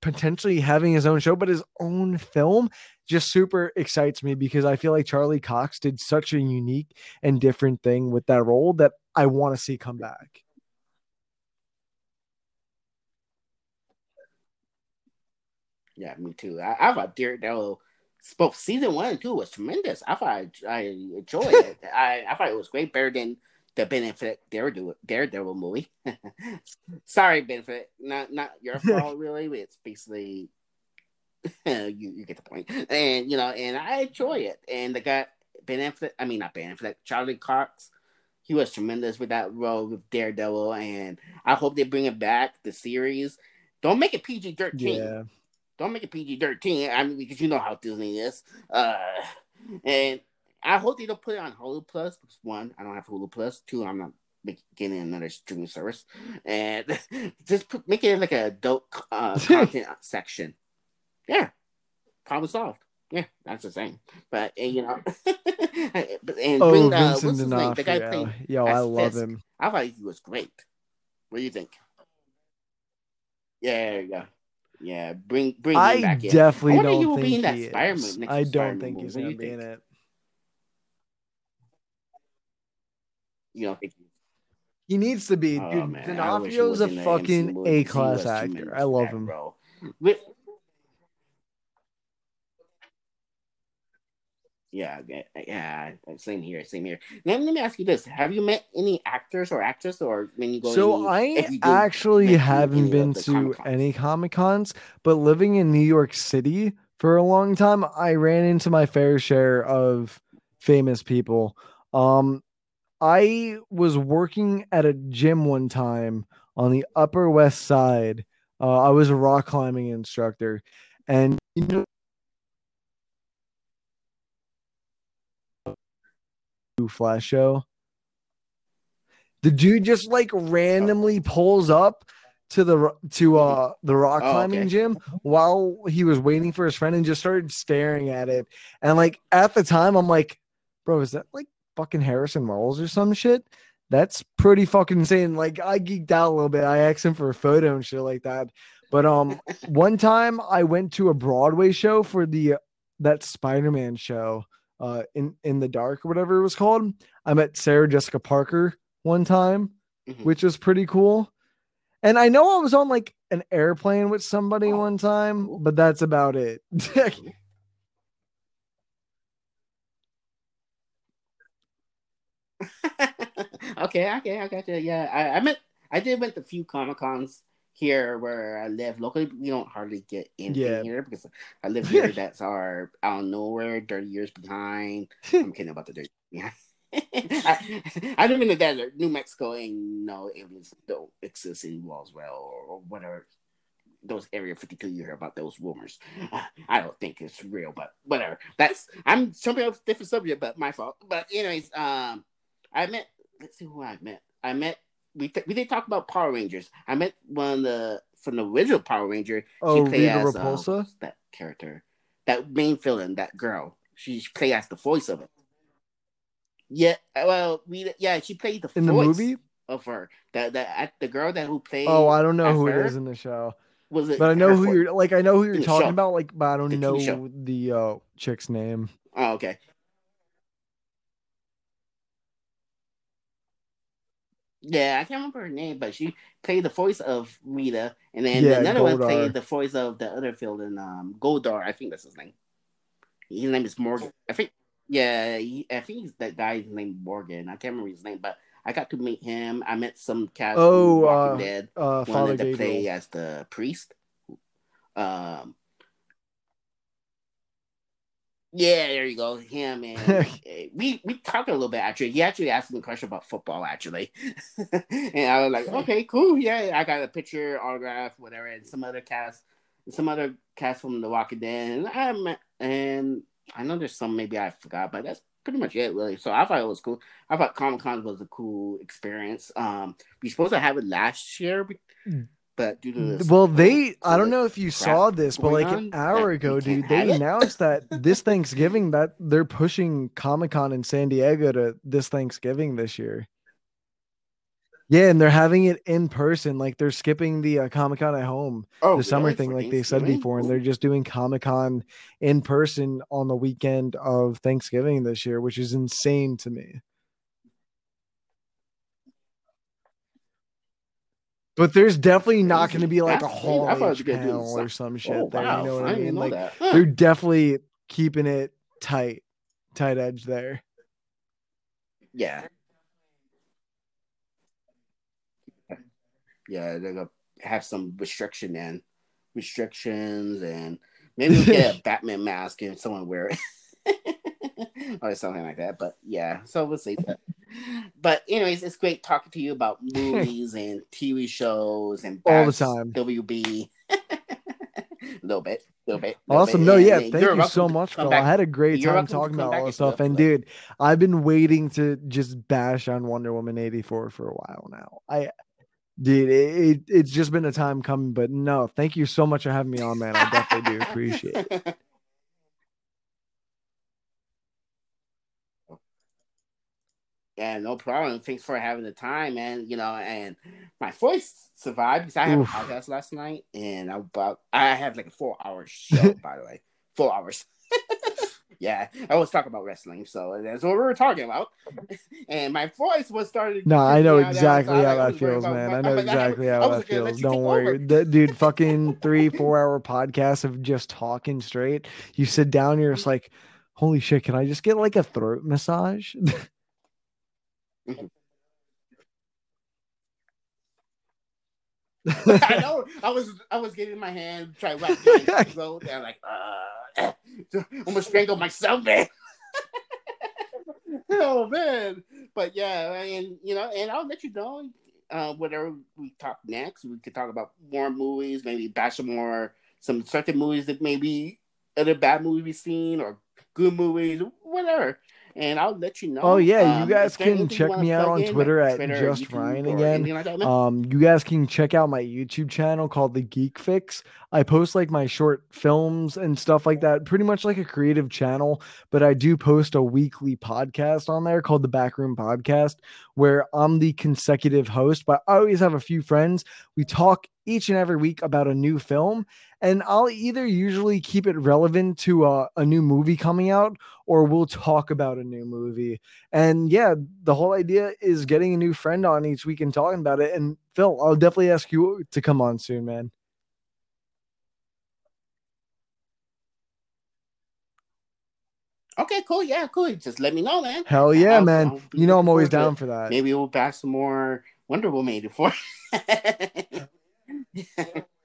potentially having his own show, but his own film just super excites me because I feel like Charlie Cox did such a unique and different thing with that role that I want to see come back. Yeah, me too. I, I thought Daredevil, both season one and two was tremendous. I thought I, enjoyed it. I, I thought it was great, better than the Ben Affleck Daredevil, Daredevil movie. Sorry, Ben Affleck, not not your fault really. It's basically you you get the point. point, and you know, and I enjoy it. And the guy Ben Affleck, I mean not Ben Affleck, Charlie Cox. He was tremendous with that role with Daredevil, and I hope they bring it back the series. Don't make it PG thirteen. Yeah. Don't make it PG thirteen. I mean, because you know how Disney is. Uh, and I hope they don't put it on Hulu Plus. because One, I don't have Hulu Plus. Two, I'm not getting another streaming service. And just put, make it like a adult uh, content section. Yeah, problem solved. Yeah, that's the same. But and, you know, but and Oh, bring, uh, Vincent what's his name? The guy playing. Yo, I love Fisk. him. I thought he was great. What do you think? Yeah, there you go. Yeah, bring bring him I back in. definitely I wonder don't will think be in that he is. next I don't think he's gonna be in it. You know, think He needs to be, oh, dude. he D'Onofrio's a in fucking A class actor. I love that him. Bro. Hmm. With- yeah, yeah, same here, same here. Now, let me ask you this: Have you met any actors or actress, or when you go? So any, I if you do actually haven't been to Comic-Cons? any Comic Cons, but living in New York City for a long time, I ran into my fair share of famous people. Um, I was working at a gym one time on the Upper West Side. Uh, I was a rock climbing instructor, and you know Flash show. The dude just like randomly pulls up to the to uh the rock Oh, climbing okay. gym while he was waiting for his friend and just started staring at it. And like at the time, I'm like, bro, is that like fucking Harrison Wells or some shit? That's pretty fucking insane. Like I geeked out a little bit. I asked him for a photo and shit like that. But um, one time I went to a Broadway show for the that Spider-Man show, uh, in in the dark or whatever it was called. I met Sarah Jessica Parker one time, Mhm. which was pretty cool. And I know I was on like an airplane with somebody Oh, one time, but that's about it. okay, okay, I got you. Yeah, I, I met, I did went to a few comic cons here where I live locally. We don't hardly get anything Yeah. here because I live here. that's our out of nowhere, thirty years behind. I'm kidding about the dirt. Yeah. I, I live in the desert, New Mexico, and no aliens don't exist in Roswell or, or whatever. Those Area 52 you hear about those rumors. I don't think it's real, but whatever. That's I'm jumping off a different subject, but my fault. But anyways, um, I met. Let's see who I met. I met. We th- we did talk about Power Rangers. I met one of the from the original Power Ranger. Oh, played Rita as, uh, Repulsa? that character, that main villain, that girl. She played as the voice of it. Yeah, well, we yeah, she played the in the movie. of her. That that the girl that who played. Oh, I don't know who it is in the show, Was it? but I know who you're like. I know who you're talking show. about, like, but I don't The know show. the uh, chick's name. Oh, okay. Yeah, I can't remember her name, but she played the voice of Rita, and then Yeah, another one played the voice of the other villain, um, Goldar. I think that's his name. His name is Morgan. I think. Yeah, he, I think he's that guy's name Morgan. I can't remember his name, but I got to meet him. I met some cast Oh, Walking uh, Dead. Uh, Father Wanted to play as the priest. Um. Yeah, there you go. Him and eh, we we talked a little bit actually. He actually asked me a question about football actually, and I was like, okay, cool, yeah. I got a picture, autograph, whatever, and some other cast, some other cast from The Walking Dead, and I and I know there's some maybe I forgot, but that's pretty much it really. So I thought it was cool. I thought Comic Con was a cool experience. Um, we supposed to have it last year, but due to this Well, they, I don't know if you saw this, but like an hour ago, dude, they announced that this Thanksgiving that they're pushing Comic Con in San Diego to this Thanksgiving this year. Yeah, and they're having it in person. Like they're skipping the uh, Comic Con at home, Oh, the summer really? thing, For like they said before, and they're just doing Comic Con in person on the weekend of Thanksgiving this year, which is insane to me. But there's definitely not going to be like a That's crazy. Hall I thought it was H gonna do panel or some- some shit Oh, there. wow. You know what I I mean? Like. Huh. they're definitely keeping it tight, tight edge there. Yeah. Yeah, they're gonna have some restriction and restrictions and maybe we'll get a Batman mask and someone wear it. or something like that. But yeah, so we'll see. But, anyways, it's great talking to you about movies and TV shows and All the time. WB. a little bit, a little bit. little Awesome. bit. No, yeah. and Thank you're so much, Phil. I had a great You're time talking about all this stuff. And dude, I've been waiting to just bash on Wonder Woman 84 for a while now. I dude, it, it, it's just been a time coming, but no, thank you so much for having me on, man. I definitely do appreciate it. Yeah, no problem. Thanks for having the time, man. You know, and my voice survived because I had a podcast last night, and I about I had like a four hour show, by the way, four hours. yeah, I was talking about wrestling, so that's what we were talking about. and my voice was starting. No, I know exactly how that feels, man. I know exactly how that feels. Don't worry. That- dude, fucking three, four hour podcasts of just talking straight. You sit down, you're just mm-hmm. like, holy shit, can I just get like a throat massage? I know. I was I was getting my hand trying to wrap throat, and I'm like, uh, I'm gonna strangle myself, man. oh man, but yeah, and you know, and I'll let you know. Uh, whatever we talk next, we could talk about more movies, maybe bash some more some certain movies that maybe other bad movies we've seen or good movies, whatever. And I'll let you know. Oh yeah, Um, you guys is can check me out on in, Twitter at Twitter just YouTube Ryan again. like that. Um, you guys can check out my YouTube channel called The Geek Fix. I post like my short films and stuff like that, pretty much like a creative channel. But I do post a weekly podcast on there called the Backroom Podcast, where I'm the consecutive host. But I always have a few friends. We talk each and every week about a new film, and I'll either usually keep it relevant to a, a new movie coming out, or we'll talk about a new movie. And yeah, the whole idea is getting a new friend on each week and talking about it. And Phil, I'll definitely ask you to come on soon, man. Okay, cool. Yeah, cool. Just let me know, man. Hell yeah, I'll- man. I'll you know I'm always down for that. Maybe we'll back some more Wonder Woman before.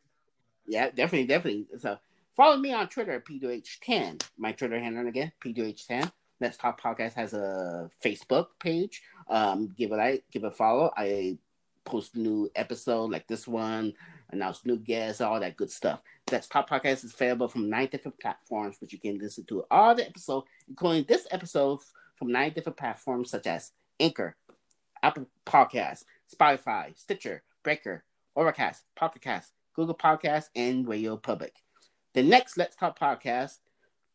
yeah, definitely, definitely. So follow me on Twitter, P2H10. My Twitter handle again, P2H10. Let's Talk Podcast has a Facebook page. Um, give a like, give a follow. I post new episode like this one, announce new guests, all that good stuff. Let's Talk Podcast is available from nine different platforms, which you can listen to all the episodes, including this episode from nine different platforms such as Anchor, Apple Podcasts, Spotify, Stitcher, Breaker, Overcast, Pocket Cast, Google Podcasts, and Radio Public. The next Let's Talk podcast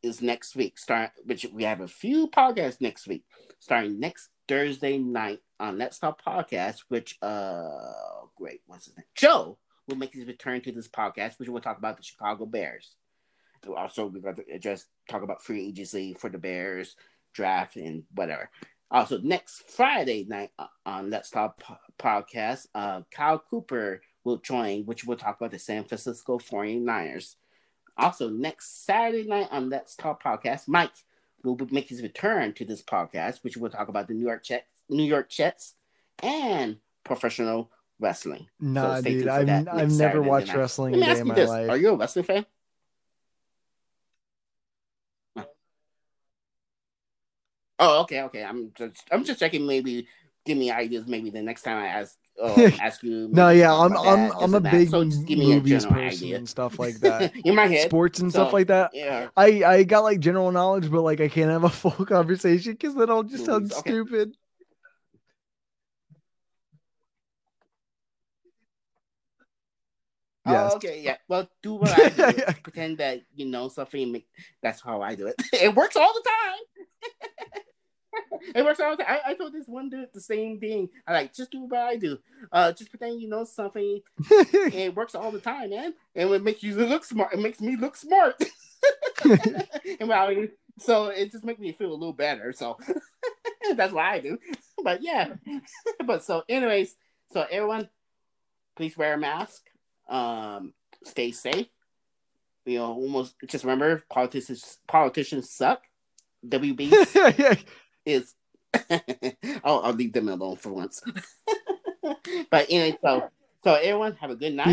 is next week. Start which we have a few podcasts next week, starting next Thursday night on Let's Talk Podcast, which uh great, what's his name? Joe will make his return to this podcast, which will talk about the Chicago Bears. Also, we're going to just talk about free agency for the Bears, draft, and whatever. Also, next Friday night uh, on Let's Talk Podcast, uh, Kyle Cooper will join, which we'll talk about the San Francisco 49ers. Also, next Saturday night on Let's Talk Podcast, Mike will be- make his return to this podcast, which we'll talk about the New York Jets, New York Jets, and professional wrestling. Nah, tuned dude, I've, I've never Saturday watched night. wrestling Let me ask in you my this: life. Are you a wrestling fan? Oh, okay, okay. I'm just, I'm just checking. Maybe give me ideas. Maybe the next time I ask, uh, ask you. no, yeah, I'm I'm that, I'm a big So just give me movies person idea. and stuff like that. in my head. Sports and stuff like that. Yeah. I I got like general knowledge, but like I can't have a full conversation because then I'll just sound okay. stupid. Yes. Oh, okay, yeah. Well, do what I do. Pretend that you know something. that's how I do it. It works all the time. It works all the time. I, I told this one dude the same thing. I like just do what I do. Uh, just pretend you know something. and it works all the time, man. And it makes you look smart. It makes me look smart. and well, so it just makes me feel a little better. So that's what I do. But yeah. but so, anyways, so everyone, please wear a mask. Um, stay safe. You know, almost just remember politicians politicians suck. WB is I'll, I'll leave them alone for once. but anyway, so so everyone have a good night.